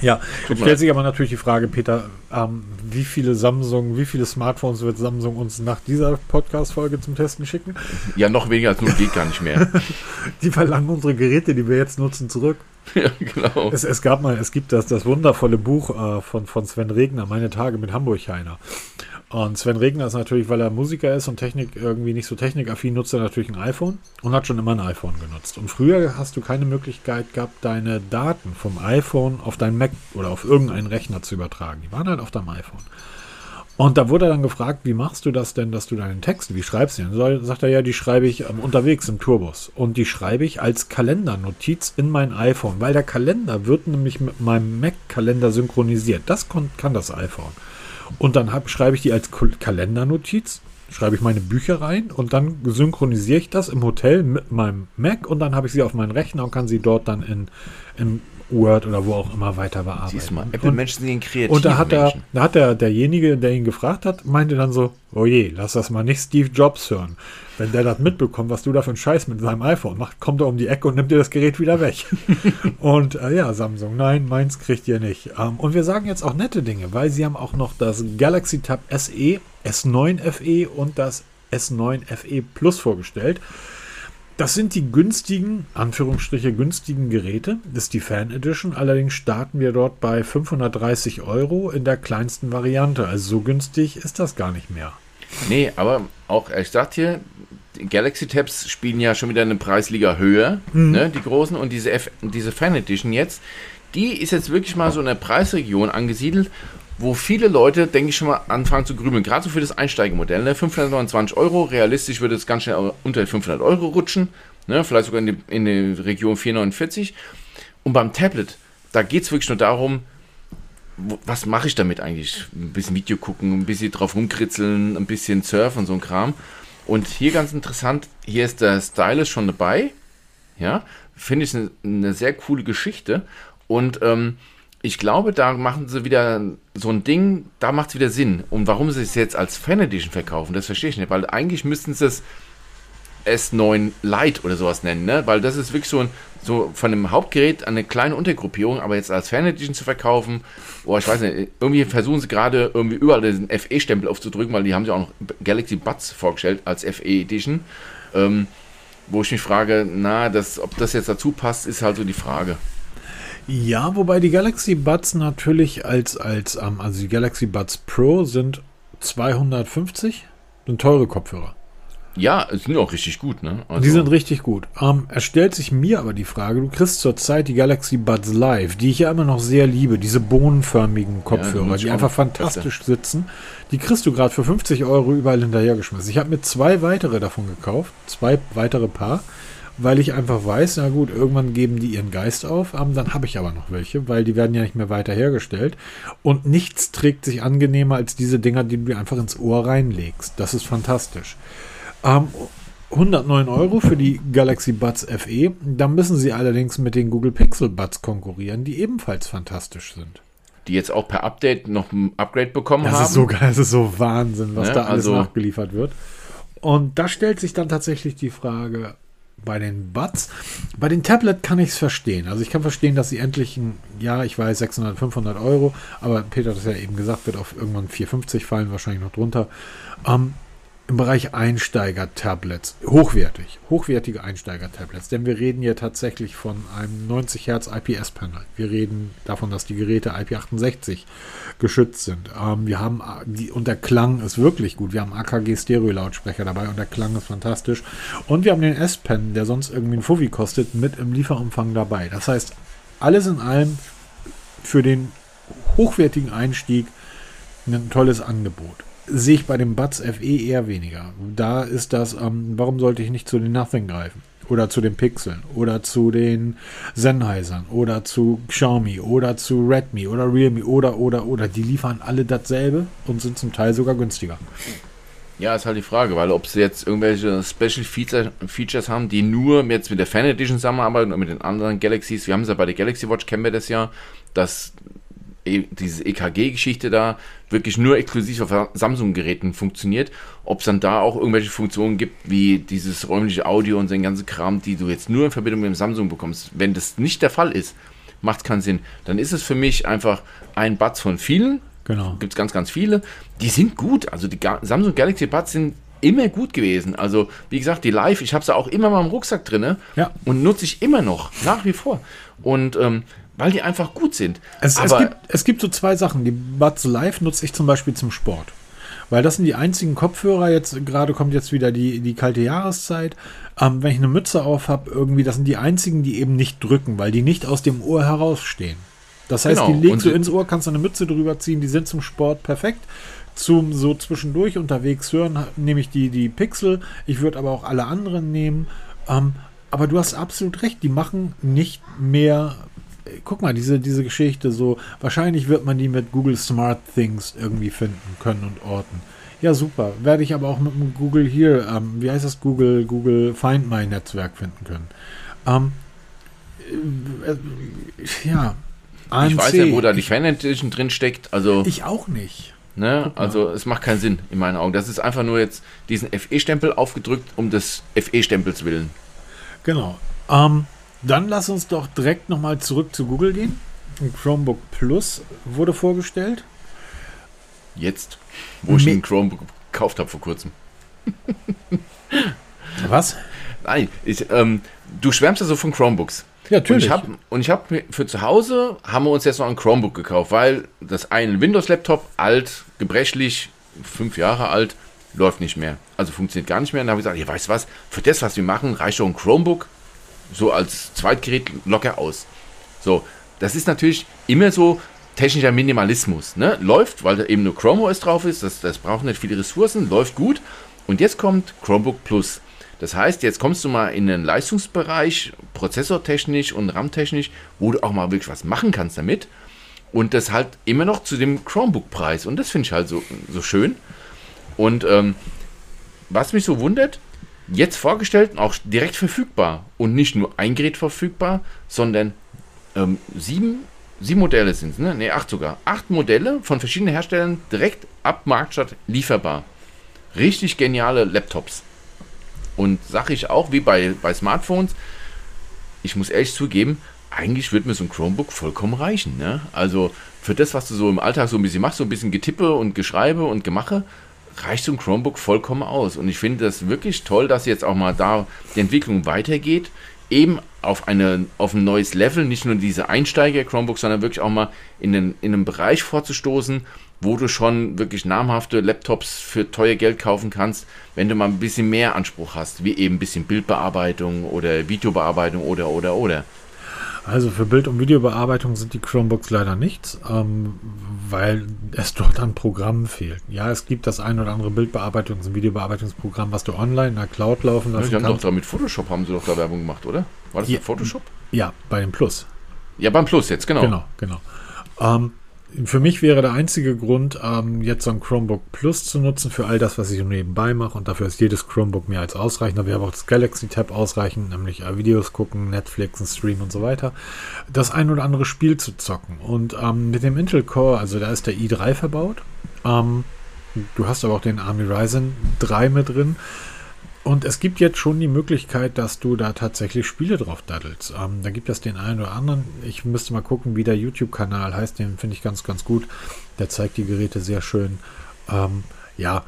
Ja, stellt sich aber natürlich die Frage, Peter, ähm, wie viele Samsung, wie viele Smartphones wird Samsung uns nach dieser Podcast-Folge zum Testen schicken? Ja, noch weniger als nur geht gar nicht mehr. [laughs] Die verlangen unsere Geräte, die wir jetzt nutzen, zurück. [laughs] ja, genau. Es, es gab mal, es gibt das, das wundervolle Buch äh, von, von Sven Regner, Meine Tage mit Hamburg-Heiner. Und Sven Regner ist natürlich, weil er Musiker ist und Technik irgendwie nicht so technikaffin, nutzt er natürlich ein iPhone und hat schon immer ein iPhone genutzt. Und früher hast du keine Möglichkeit gehabt, deine Daten vom iPhone auf dein Mac oder auf irgendeinen Rechner zu übertragen. Die waren halt auf deinem iPhone. Und da wurde er dann gefragt, wie machst du das denn, dass du deinen Text, wie schreibst du den? Soll, sagt er ja, die schreibe ich ähm, unterwegs im Tourbus. Und die schreibe ich als Kalendernotiz in mein iPhone, weil der Kalender wird nämlich mit meinem Mac-Kalender synchronisiert. Das kann das iPhone. Und dann hab, schreibe ich die als Kalendernotiz, schreibe ich meine Bücher rein und dann synchronisiere ich das im Hotel mit meinem Mac und dann habe ich sie auf meinen Rechner und kann sie dort dann in, in Word oder wo auch immer weiter bearbeiten. Siehst mal, Und- Apple-Menschen sind kreativ. und da hat, er, da hat der, derjenige, der ihn gefragt hat, meinte dann so, oh je, lass das mal nicht Steve Jobs hören. Wenn der das mitbekommt, was du da für einen Scheiß mit seinem iPhone machst, kommt er um die Ecke und nimmt dir das Gerät wieder weg. [laughs] und äh, ja, Samsung, nein, meins kriegt ihr nicht. Ähm, und wir sagen jetzt auch nette Dinge, weil sie haben auch noch das Galaxy Tab SE, S9 FE und das S9 FE Plus vorgestellt. Das sind die günstigen, Anführungsstriche günstigen Geräte. Das ist die Fan Edition. Allerdings starten wir dort bei 530 Euro in der kleinsten Variante. Also so günstig ist das gar nicht mehr. Nee, aber auch, ich sag dir, Galaxy Tabs spielen ja schon wieder eine Preisliga höher, ne, die großen. Und diese, F diese Fan Edition jetzt, die ist jetzt wirklich mal so in der Preisregion angesiedelt, wo viele Leute, denke ich, schon mal anfangen zu grübeln. Gerade so für das Einsteigemodell. Ne? 529 Euro, realistisch würde es ganz schnell unter 500 Euro rutschen. Ne? Vielleicht sogar in die, in die Region 449. Und beim Tablet, da geht es wirklich nur darum, was mache ich damit eigentlich? Ein bisschen Video gucken, ein bisschen drauf rumkritzeln, ein bisschen surfen so ein Kram. Und hier ganz interessant, hier ist der Stylus schon dabei. Ja, finde ich eine, eine sehr coole Geschichte. Und ähm, ich glaube, da machen sie wieder so ein Ding, da macht es wieder Sinn. Und warum sie es jetzt als Fan Edition verkaufen, das verstehe ich nicht. Weil eigentlich müssten sie es S9 Lite oder sowas nennen, ne? Weil das ist wirklich so ein, so von dem Hauptgerät eine kleine Untergruppierung, aber jetzt als Fan Edition zu verkaufen, boah, ich weiß nicht, irgendwie versuchen sie gerade irgendwie überall diesen FE-Stempel aufzudrücken, weil die haben sie auch noch Galaxy Buds vorgestellt als FE Edition. Ähm, wo ich mich frage, na, das, ob das jetzt dazu passt, ist halt so die Frage. Ja, wobei die Galaxy Buds natürlich als, als ähm, also die Galaxy Buds Pro sind 250, sind teure Kopfhörer. Ja, sind auch richtig gut, ne? Also die sind richtig gut. Ähm, es stellt sich mir aber die Frage, du kriegst zurzeit die Galaxy Buds Live, die ich ja immer noch sehr liebe, diese bohnenförmigen Kopfhörer, ja, die einfach fantastisch besser. sitzen. Die kriegst du gerade für 50 Euro überall hinterhergeschmissen. Ich habe mir zwei weitere davon gekauft, zwei weitere Paar, weil ich einfach weiß, na gut, irgendwann geben die ihren Geist auf, ähm, dann habe ich aber noch welche, weil die werden ja nicht mehr weiter hergestellt. Und nichts trägt sich angenehmer als diese Dinger, die du dir einfach ins Ohr reinlegst. Das ist fantastisch. Ähm, 109 Euro für die Galaxy Buds FE. Da müssen sie allerdings mit den Google Pixel Buds konkurrieren, die ebenfalls fantastisch sind. Die jetzt auch per Update noch ein Upgrade bekommen das haben. Ist so, das ist so Wahnsinn, was ja, da alles also nachgeliefert wird. Und da stellt sich dann tatsächlich die Frage bei den Buds. Bei den Tablet kann ich es verstehen. Also ich kann verstehen, dass sie endlich ein, ja, ich weiß, 600, 500 Euro, aber Peter hat es ja eben gesagt, wird auf irgendwann 450 fallen, wahrscheinlich noch drunter. Ähm, im Bereich Einsteiger-Tablets, hochwertig, hochwertige Einsteiger-Tablets, denn wir reden hier tatsächlich von einem 90 Hertz IPS-Panel. Wir reden davon, dass die Geräte IP68 geschützt sind. Ähm, wir haben die, und der Klang ist wirklich gut. Wir haben AKG-Stereo-Lautsprecher dabei und der Klang ist fantastisch. Und wir haben den S-Pen, der sonst irgendwie ein Fuffi kostet, mit im Lieferumfang dabei. Das heißt, alles in allem für den hochwertigen Einstieg ein tolles Angebot sehe ich bei dem Buds FE eher weniger. Da ist das, ähm, warum sollte ich nicht zu den Nothing greifen? Oder zu den Pixeln oder zu den Sennheisern oder zu Xiaomi oder zu Redmi oder Realme oder oder oder. Die liefern alle dasselbe und sind zum Teil sogar günstiger. Ja, ist halt die Frage, weil ob sie jetzt irgendwelche Special Feature, Features haben, die nur jetzt mit der Fan Edition zusammenarbeiten und mit den anderen Galaxies. Wir haben es ja bei der Galaxy Watch, kennen wir das ja, dass diese EKG-Geschichte da wirklich nur exklusiv auf Samsung-Geräten funktioniert, ob es dann da auch irgendwelche Funktionen gibt, wie dieses räumliche Audio und den ganzen Kram, die du jetzt nur in Verbindung mit dem Samsung bekommst. Wenn das nicht der Fall ist, macht es keinen Sinn. Dann ist es für mich einfach ein Buds von vielen. Genau. Gibt es ganz, ganz viele. Die sind gut. Also die Samsung Galaxy Buds sind immer gut gewesen. Also, wie gesagt, die Live, ich habe sie auch immer mal im Rucksack drin ja. und nutze ich immer noch, nach wie vor. Und ähm, weil die einfach gut sind. Es, es, gibt, es gibt so zwei Sachen. Die Buds Live nutze ich zum Beispiel zum Sport. Weil das sind die einzigen Kopfhörer, jetzt gerade kommt jetzt wieder die, die kalte Jahreszeit. Ähm, wenn ich eine Mütze auf habe, irgendwie, das sind die einzigen, die eben nicht drücken, weil die nicht aus dem Ohr herausstehen. Das heißt, genau. die legst du ins Ohr, kannst eine Mütze drüber ziehen, die sind zum Sport perfekt. Zum so zwischendurch unterwegs hören, nehme ich die, die Pixel. Ich würde aber auch alle anderen nehmen. Ähm, aber du hast absolut recht, die machen nicht mehr guck mal, diese, diese Geschichte so, wahrscheinlich wird man die mit Google Smart Things irgendwie finden können und orten. Ja, super. Werde ich aber auch mit dem Google hier, ähm, wie heißt das, Google, Google Find My Netzwerk finden können. Ähm, äh, ja. AMC. Ich weiß ja, wo da die Fan Edition drin steckt. Also, ich auch nicht. Ne? Also es macht keinen Sinn in meinen Augen. Das ist einfach nur jetzt diesen FE-Stempel aufgedrückt um des FE-Stempels willen. Genau. Ähm, dann lass uns doch direkt nochmal zurück zu Google gehen. Ein Chromebook Plus wurde vorgestellt. Jetzt, wo ich Me ein Chromebook gekauft habe vor kurzem. [laughs] Was? Nein, ich, ähm, du schwärmst ja so von Chromebooks. Ja, natürlich. Und ich habe hab für zu Hause haben wir uns jetzt noch ein Chromebook gekauft, weil das eine Windows-Laptop, alt, gebrechlich, fünf Jahre alt, läuft nicht mehr. Also funktioniert gar nicht mehr. Und dann habe ich gesagt, ja, weißt was, für das, was wir machen, reicht doch ein Chromebook so als Zweitgerät locker aus. So, das ist natürlich immer so technischer Minimalismus. Ne? Läuft, weil da eben nur Chrome OS drauf ist, das, das braucht nicht viele Ressourcen, läuft gut. Und jetzt kommt Chromebook Plus. Das heißt, jetzt kommst du mal in den Leistungsbereich, prozessortechnisch und RAM-technisch, wo du auch mal wirklich was machen kannst damit. Und das halt immer noch zu dem Chromebook-Preis. Und das finde ich halt so, so schön. Und ähm, was mich so wundert, jetzt vorgestellt und auch direkt verfügbar. Und nicht nur ein Gerät verfügbar, sondern ähm, sieben, sieben Modelle sind es, ne? Ne, acht sogar. Acht Modelle von verschiedenen Herstellern direkt ab Marktstadt lieferbar. Richtig geniale Laptops. Und sage ich auch, wie bei, bei Smartphones, ich muss ehrlich zugeben, eigentlich würde mir so ein Chromebook vollkommen reichen. Ne? Also für das, was du so im Alltag so ein bisschen machst, so ein bisschen Getippe und Geschreibe und Gemache, reicht so ein Chromebook vollkommen aus. Und ich finde das wirklich toll, dass jetzt auch mal da die Entwicklung weitergeht. Eben auf, eine, auf ein neues Level, nicht nur diese Einsteiger-Chromebooks, sondern wirklich auch mal in, den, in einen Bereich vorzustoßen, wo du schon wirklich namhafte Laptops für teuer Geld kaufen kannst, wenn du mal ein bisschen mehr Anspruch hast, wie eben ein bisschen Bildbearbeitung oder Videobearbeitung oder oder oder. Also für Bild- und Videobearbeitung sind die Chromebooks leider nichts, ähm, weil es dort an Programmen fehlt. Ja, es gibt das ein oder andere Bildbearbeitungs- und Videobearbeitungsprogramm, was du online in der Cloud laufen lassen ja, haben doch da mit Photoshop haben sie doch da Werbung gemacht, oder? War das ja, mit Photoshop? Ja, bei dem Plus. Ja, beim Plus jetzt, genau. Genau, genau. Ähm, für mich wäre der einzige Grund, ähm, jetzt so ein Chromebook Plus zu nutzen für all das, was ich nebenbei mache. Und dafür ist jedes Chromebook mehr als ausreichend. Da wäre aber auch das Galaxy Tab ausreichend, nämlich äh, Videos gucken, Netflix, Stream und so weiter. Das ein oder andere Spiel zu zocken. Und ähm, mit dem Intel Core, also da ist der i3 verbaut. Ähm, du hast aber auch den ARMY Ryzen 3 mit drin. Und es gibt jetzt schon die Möglichkeit, dass du da tatsächlich Spiele drauf daddelst. Ähm, da gibt es den einen oder anderen. Ich müsste mal gucken, wie der YouTube-Kanal heißt. Den finde ich ganz, ganz gut. Der zeigt die Geräte sehr schön. Ähm, ja,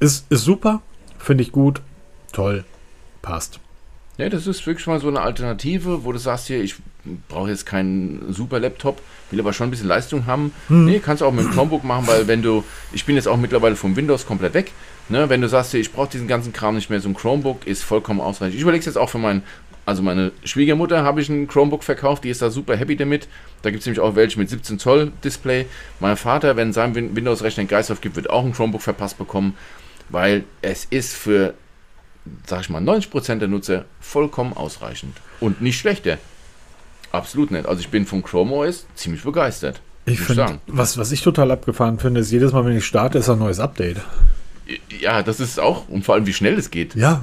ist, ist super. Finde ich gut. Toll. Passt. Ja, das ist wirklich mal so eine Alternative, wo du sagst hier, ich brauche jetzt keinen super Laptop, will aber schon ein bisschen Leistung haben. Hm. Nee, kannst du auch mit dem Chromebook machen, weil wenn du, ich bin jetzt auch mittlerweile vom Windows komplett weg. Ne, wenn du sagst, ich brauche diesen ganzen Kram nicht mehr, so ein Chromebook ist vollkommen ausreichend. Ich überlege es jetzt auch für meinen, also meine Schwiegermutter habe ich ein Chromebook verkauft, die ist da super happy damit. Da gibt es nämlich auch welche mit 17 Zoll Display. Mein Vater, wenn sein Windows-Rechner einen Geist aufgibt, wird auch ein Chromebook verpasst bekommen, weil es ist für sag ich mal, 90% der Nutzer vollkommen ausreichend. Und nicht schlechter. Absolut nicht. Also ich bin vom Chrome OS ziemlich begeistert. Ich finde, was, was ich total abgefahren finde, ist jedes Mal, wenn ich starte, ist ein neues Update. Ja, das ist auch, und vor allem, wie schnell es geht. Ja,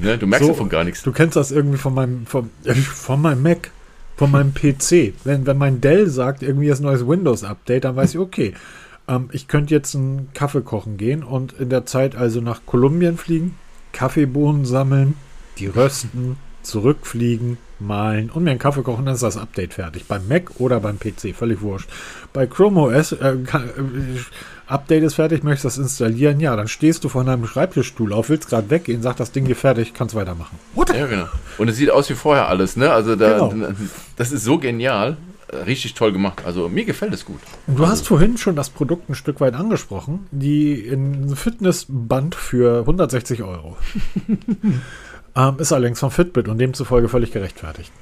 ne, du merkst so, davon gar nichts. Du kennst das irgendwie von meinem, von, von meinem Mac, von meinem PC. Wenn, wenn mein Dell sagt, irgendwie ist ein neues Windows-Update, dann weiß ich, okay, ähm, ich könnte jetzt einen Kaffee kochen gehen und in der Zeit also nach Kolumbien fliegen, Kaffeebohnen sammeln, die rösten, zurückfliegen, malen und mir einen Kaffee kochen, dann ist das Update fertig. Beim Mac oder beim PC, völlig wurscht. Bei Chrome OS, äh, kann, äh, Update ist fertig, möchtest das installieren, ja, dann stehst du von deinem Schreibtischstuhl auf, willst gerade weggehen, sagt das Ding dir fertig, kannst weitermachen. What? Ja, genau. Und es sieht aus wie vorher alles, ne? Also da, genau. das ist so genial richtig toll gemacht. Also mir gefällt es gut. Und du also, hast vorhin schon das Produkt ein Stück weit angesprochen, die in Fitnessband für 160 Euro. [laughs] ähm, ist allerdings von Fitbit und demzufolge völlig gerechtfertigt.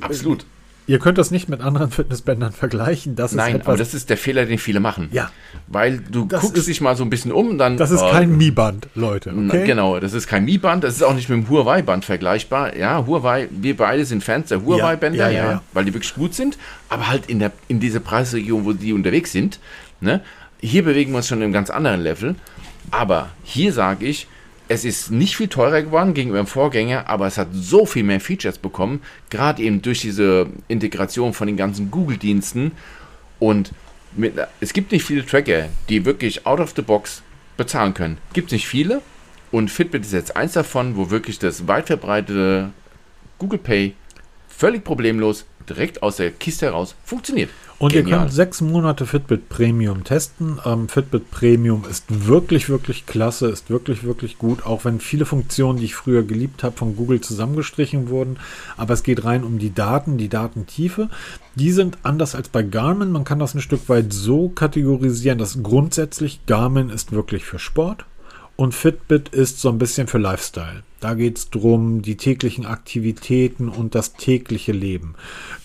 Absolut. Ihr könnt das nicht mit anderen Fitnessbändern vergleichen. Das Nein, aber das ist der Fehler, den viele machen. Ja. Weil du guckst ist, dich mal so ein bisschen um, dann. Das ist oh, kein Mi-Band, Leute. Okay? Genau, das ist kein Mi-Band, das ist auch nicht mit dem Huawei-Band vergleichbar. Ja, Huawei, wir beide sind Fans der Huawei-Bänder, ja, ja, ja, weil die wirklich gut sind, aber halt in, der, in dieser Preisregion, wo die unterwegs sind. Ne? Hier bewegen wir uns schon in einem ganz anderen Level. Aber hier sage ich, es ist nicht viel teurer geworden gegenüber dem Vorgänger, aber es hat so viel mehr Features bekommen, gerade eben durch diese Integration von den ganzen Google-Diensten. Und mit, es gibt nicht viele Tracker, die wirklich out of the box bezahlen können. Gibt es nicht viele. Und Fitbit ist jetzt eins davon, wo wirklich das weit verbreitete Google Pay völlig problemlos direkt aus der Kiste heraus funktioniert. Und Genial. ihr könnt sechs Monate Fitbit Premium testen. Ähm, Fitbit Premium ist wirklich, wirklich klasse, ist wirklich, wirklich gut, auch wenn viele Funktionen, die ich früher geliebt habe, von Google zusammengestrichen wurden. Aber es geht rein um die Daten, die Datentiefe. Die sind anders als bei Garmin. Man kann das ein Stück weit so kategorisieren, dass grundsätzlich Garmin ist wirklich für Sport und Fitbit ist so ein bisschen für Lifestyle. Da geht es darum, die täglichen Aktivitäten und das tägliche Leben.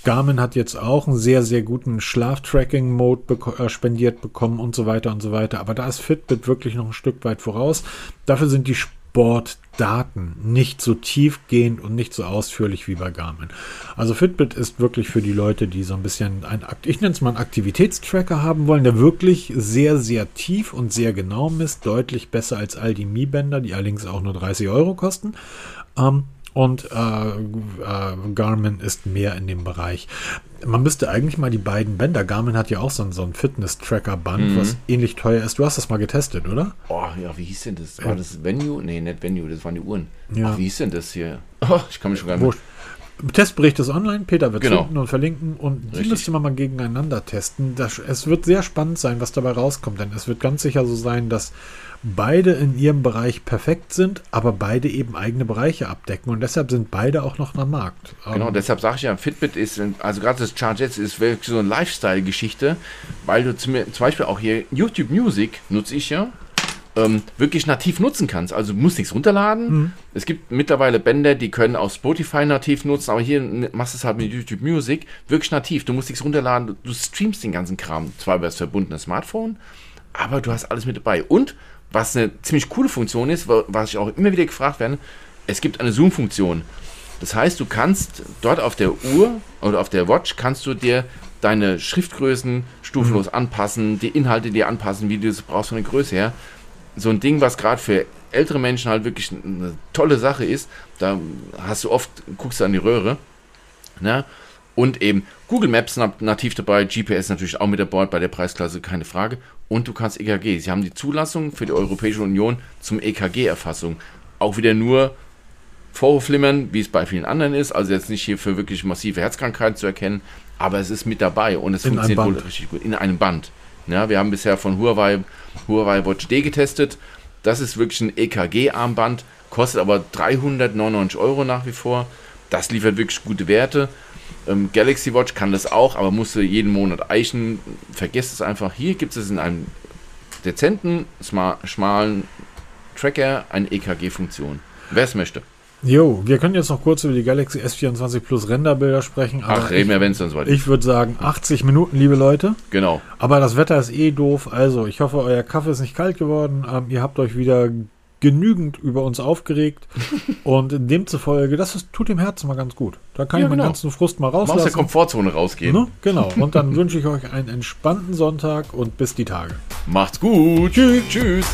Garmin hat jetzt auch einen sehr, sehr guten Schlaftracking-Mode beko äh, spendiert bekommen und so weiter und so weiter. Aber da ist Fitbit wirklich noch ein Stück weit voraus. Dafür sind die Sportdaten nicht so tiefgehend und nicht so ausführlich wie bei Garmin. Also Fitbit ist wirklich für die Leute, die so ein bisschen ein, ich nenne es mal einen Aktivitätstracker haben wollen, der wirklich sehr, sehr tief und sehr genau misst, deutlich besser als all die Mi-Bänder, die allerdings auch nur 30 Euro kosten. Ähm, und äh, äh, Garmin ist mehr in dem Bereich. Man müsste eigentlich mal die beiden Bänder, Garmin hat ja auch so ein, so ein Fitness-Tracker-Band, mhm. was ähnlich teuer ist. Du hast das mal getestet, oder? Oh, ja, wie hieß denn das? War das Venue? Nee, nicht Venue, das waren die Uhren. Ja. Ach, wie hieß denn das hier? Oh, [laughs] ich kann mich schon gar nicht. Testbericht ist online, Peter wird Genau. finden und verlinken und die Richtig. müsste man mal gegeneinander testen. Das, es wird sehr spannend sein, was dabei rauskommt, denn es wird ganz sicher so sein, dass beide in ihrem Bereich perfekt sind, aber beide eben eigene Bereiche abdecken und deshalb sind beide auch noch am Markt. Genau, Ähm, deshalb sage ich ja, Fitbit ist, also gerade das Charge Jetzt ist wirklich so eine Lifestyle-Geschichte, weil du zum, zum Beispiel auch hier YouTube Music nutze ich ja, ähm, wirklich nativ nutzen kannst. Also du musst nichts runterladen. Es gibt mittlerweile Bänder, die können auch Spotify nativ nutzen, aber hier machst du es halt mit YouTube Music wirklich nativ. Du musst nichts runterladen, du, streamst den ganzen Kram, zwar über das verbundene Smartphone, aber du hast alles mit dabei. Und was eine ziemlich coole Funktion ist, wa- was ich auch immer wieder gefragt werde, es gibt eine Zoom-Funktion. Das heißt, du kannst dort auf der Uhr oder auf der Watch kannst du dir deine Schriftgrößen stufenlos anpassen, die Inhalte dir anpassen, wie du es brauchst von der Größe her. So ein Ding, was gerade für ältere Menschen halt wirklich eine tolle Sache ist, da hast du oft, guckst du an die Röhre, ne? Und eben Google Maps nat- nativ dabei, GPS natürlich auch mit dabei bei der Preisklasse, keine Frage. Und du kannst EKG. Sie haben die Zulassung für die Europäische Union zum EKG-Erfassung. Auch wieder nur Vorhofflimmern, wie es bei vielen anderen ist. Also jetzt nicht hier für wirklich massive Herzkrankheiten zu erkennen, aber es ist mit dabei und es In funktioniert wohl richtig gut. In einem Band. Ja, wir haben bisher von Huawei, Huawei Watch D getestet. Das ist wirklich ein EKG-Armband, kostet aber 399 Euro nach wie vor. Das liefert wirklich gute Werte. Ähm, Galaxy Watch kann das auch, aber musste jeden Monat eichen. Vergesst es einfach. Hier gibt es in einem dezenten, schmalen Tracker eine EKG-Funktion. Wer es möchte. Jo, wir können jetzt noch kurz über die Galaxy S24 Plus Renderbilder sprechen. Ach, reden wir, wenn es dann soweit ich, ist. ich würde sagen 80 Minuten, liebe Leute. Genau. Aber das Wetter ist eh doof. Also, ich hoffe, euer Kaffee ist nicht kalt geworden. Ähm, ihr habt euch wieder genügend über uns aufgeregt. [laughs] Und demzufolge, das ist, tut dem Herzen mal ganz gut. Da kann Ja, ich meinen genau. ganzen Frust mal Mal aus der rauslassen. Komfortzone rausgehen. Ne? Genau. [laughs] Und dann wünsche ich euch einen entspannten Sonntag und bis die Tage. Macht's gut. Tschüss. Tschüss.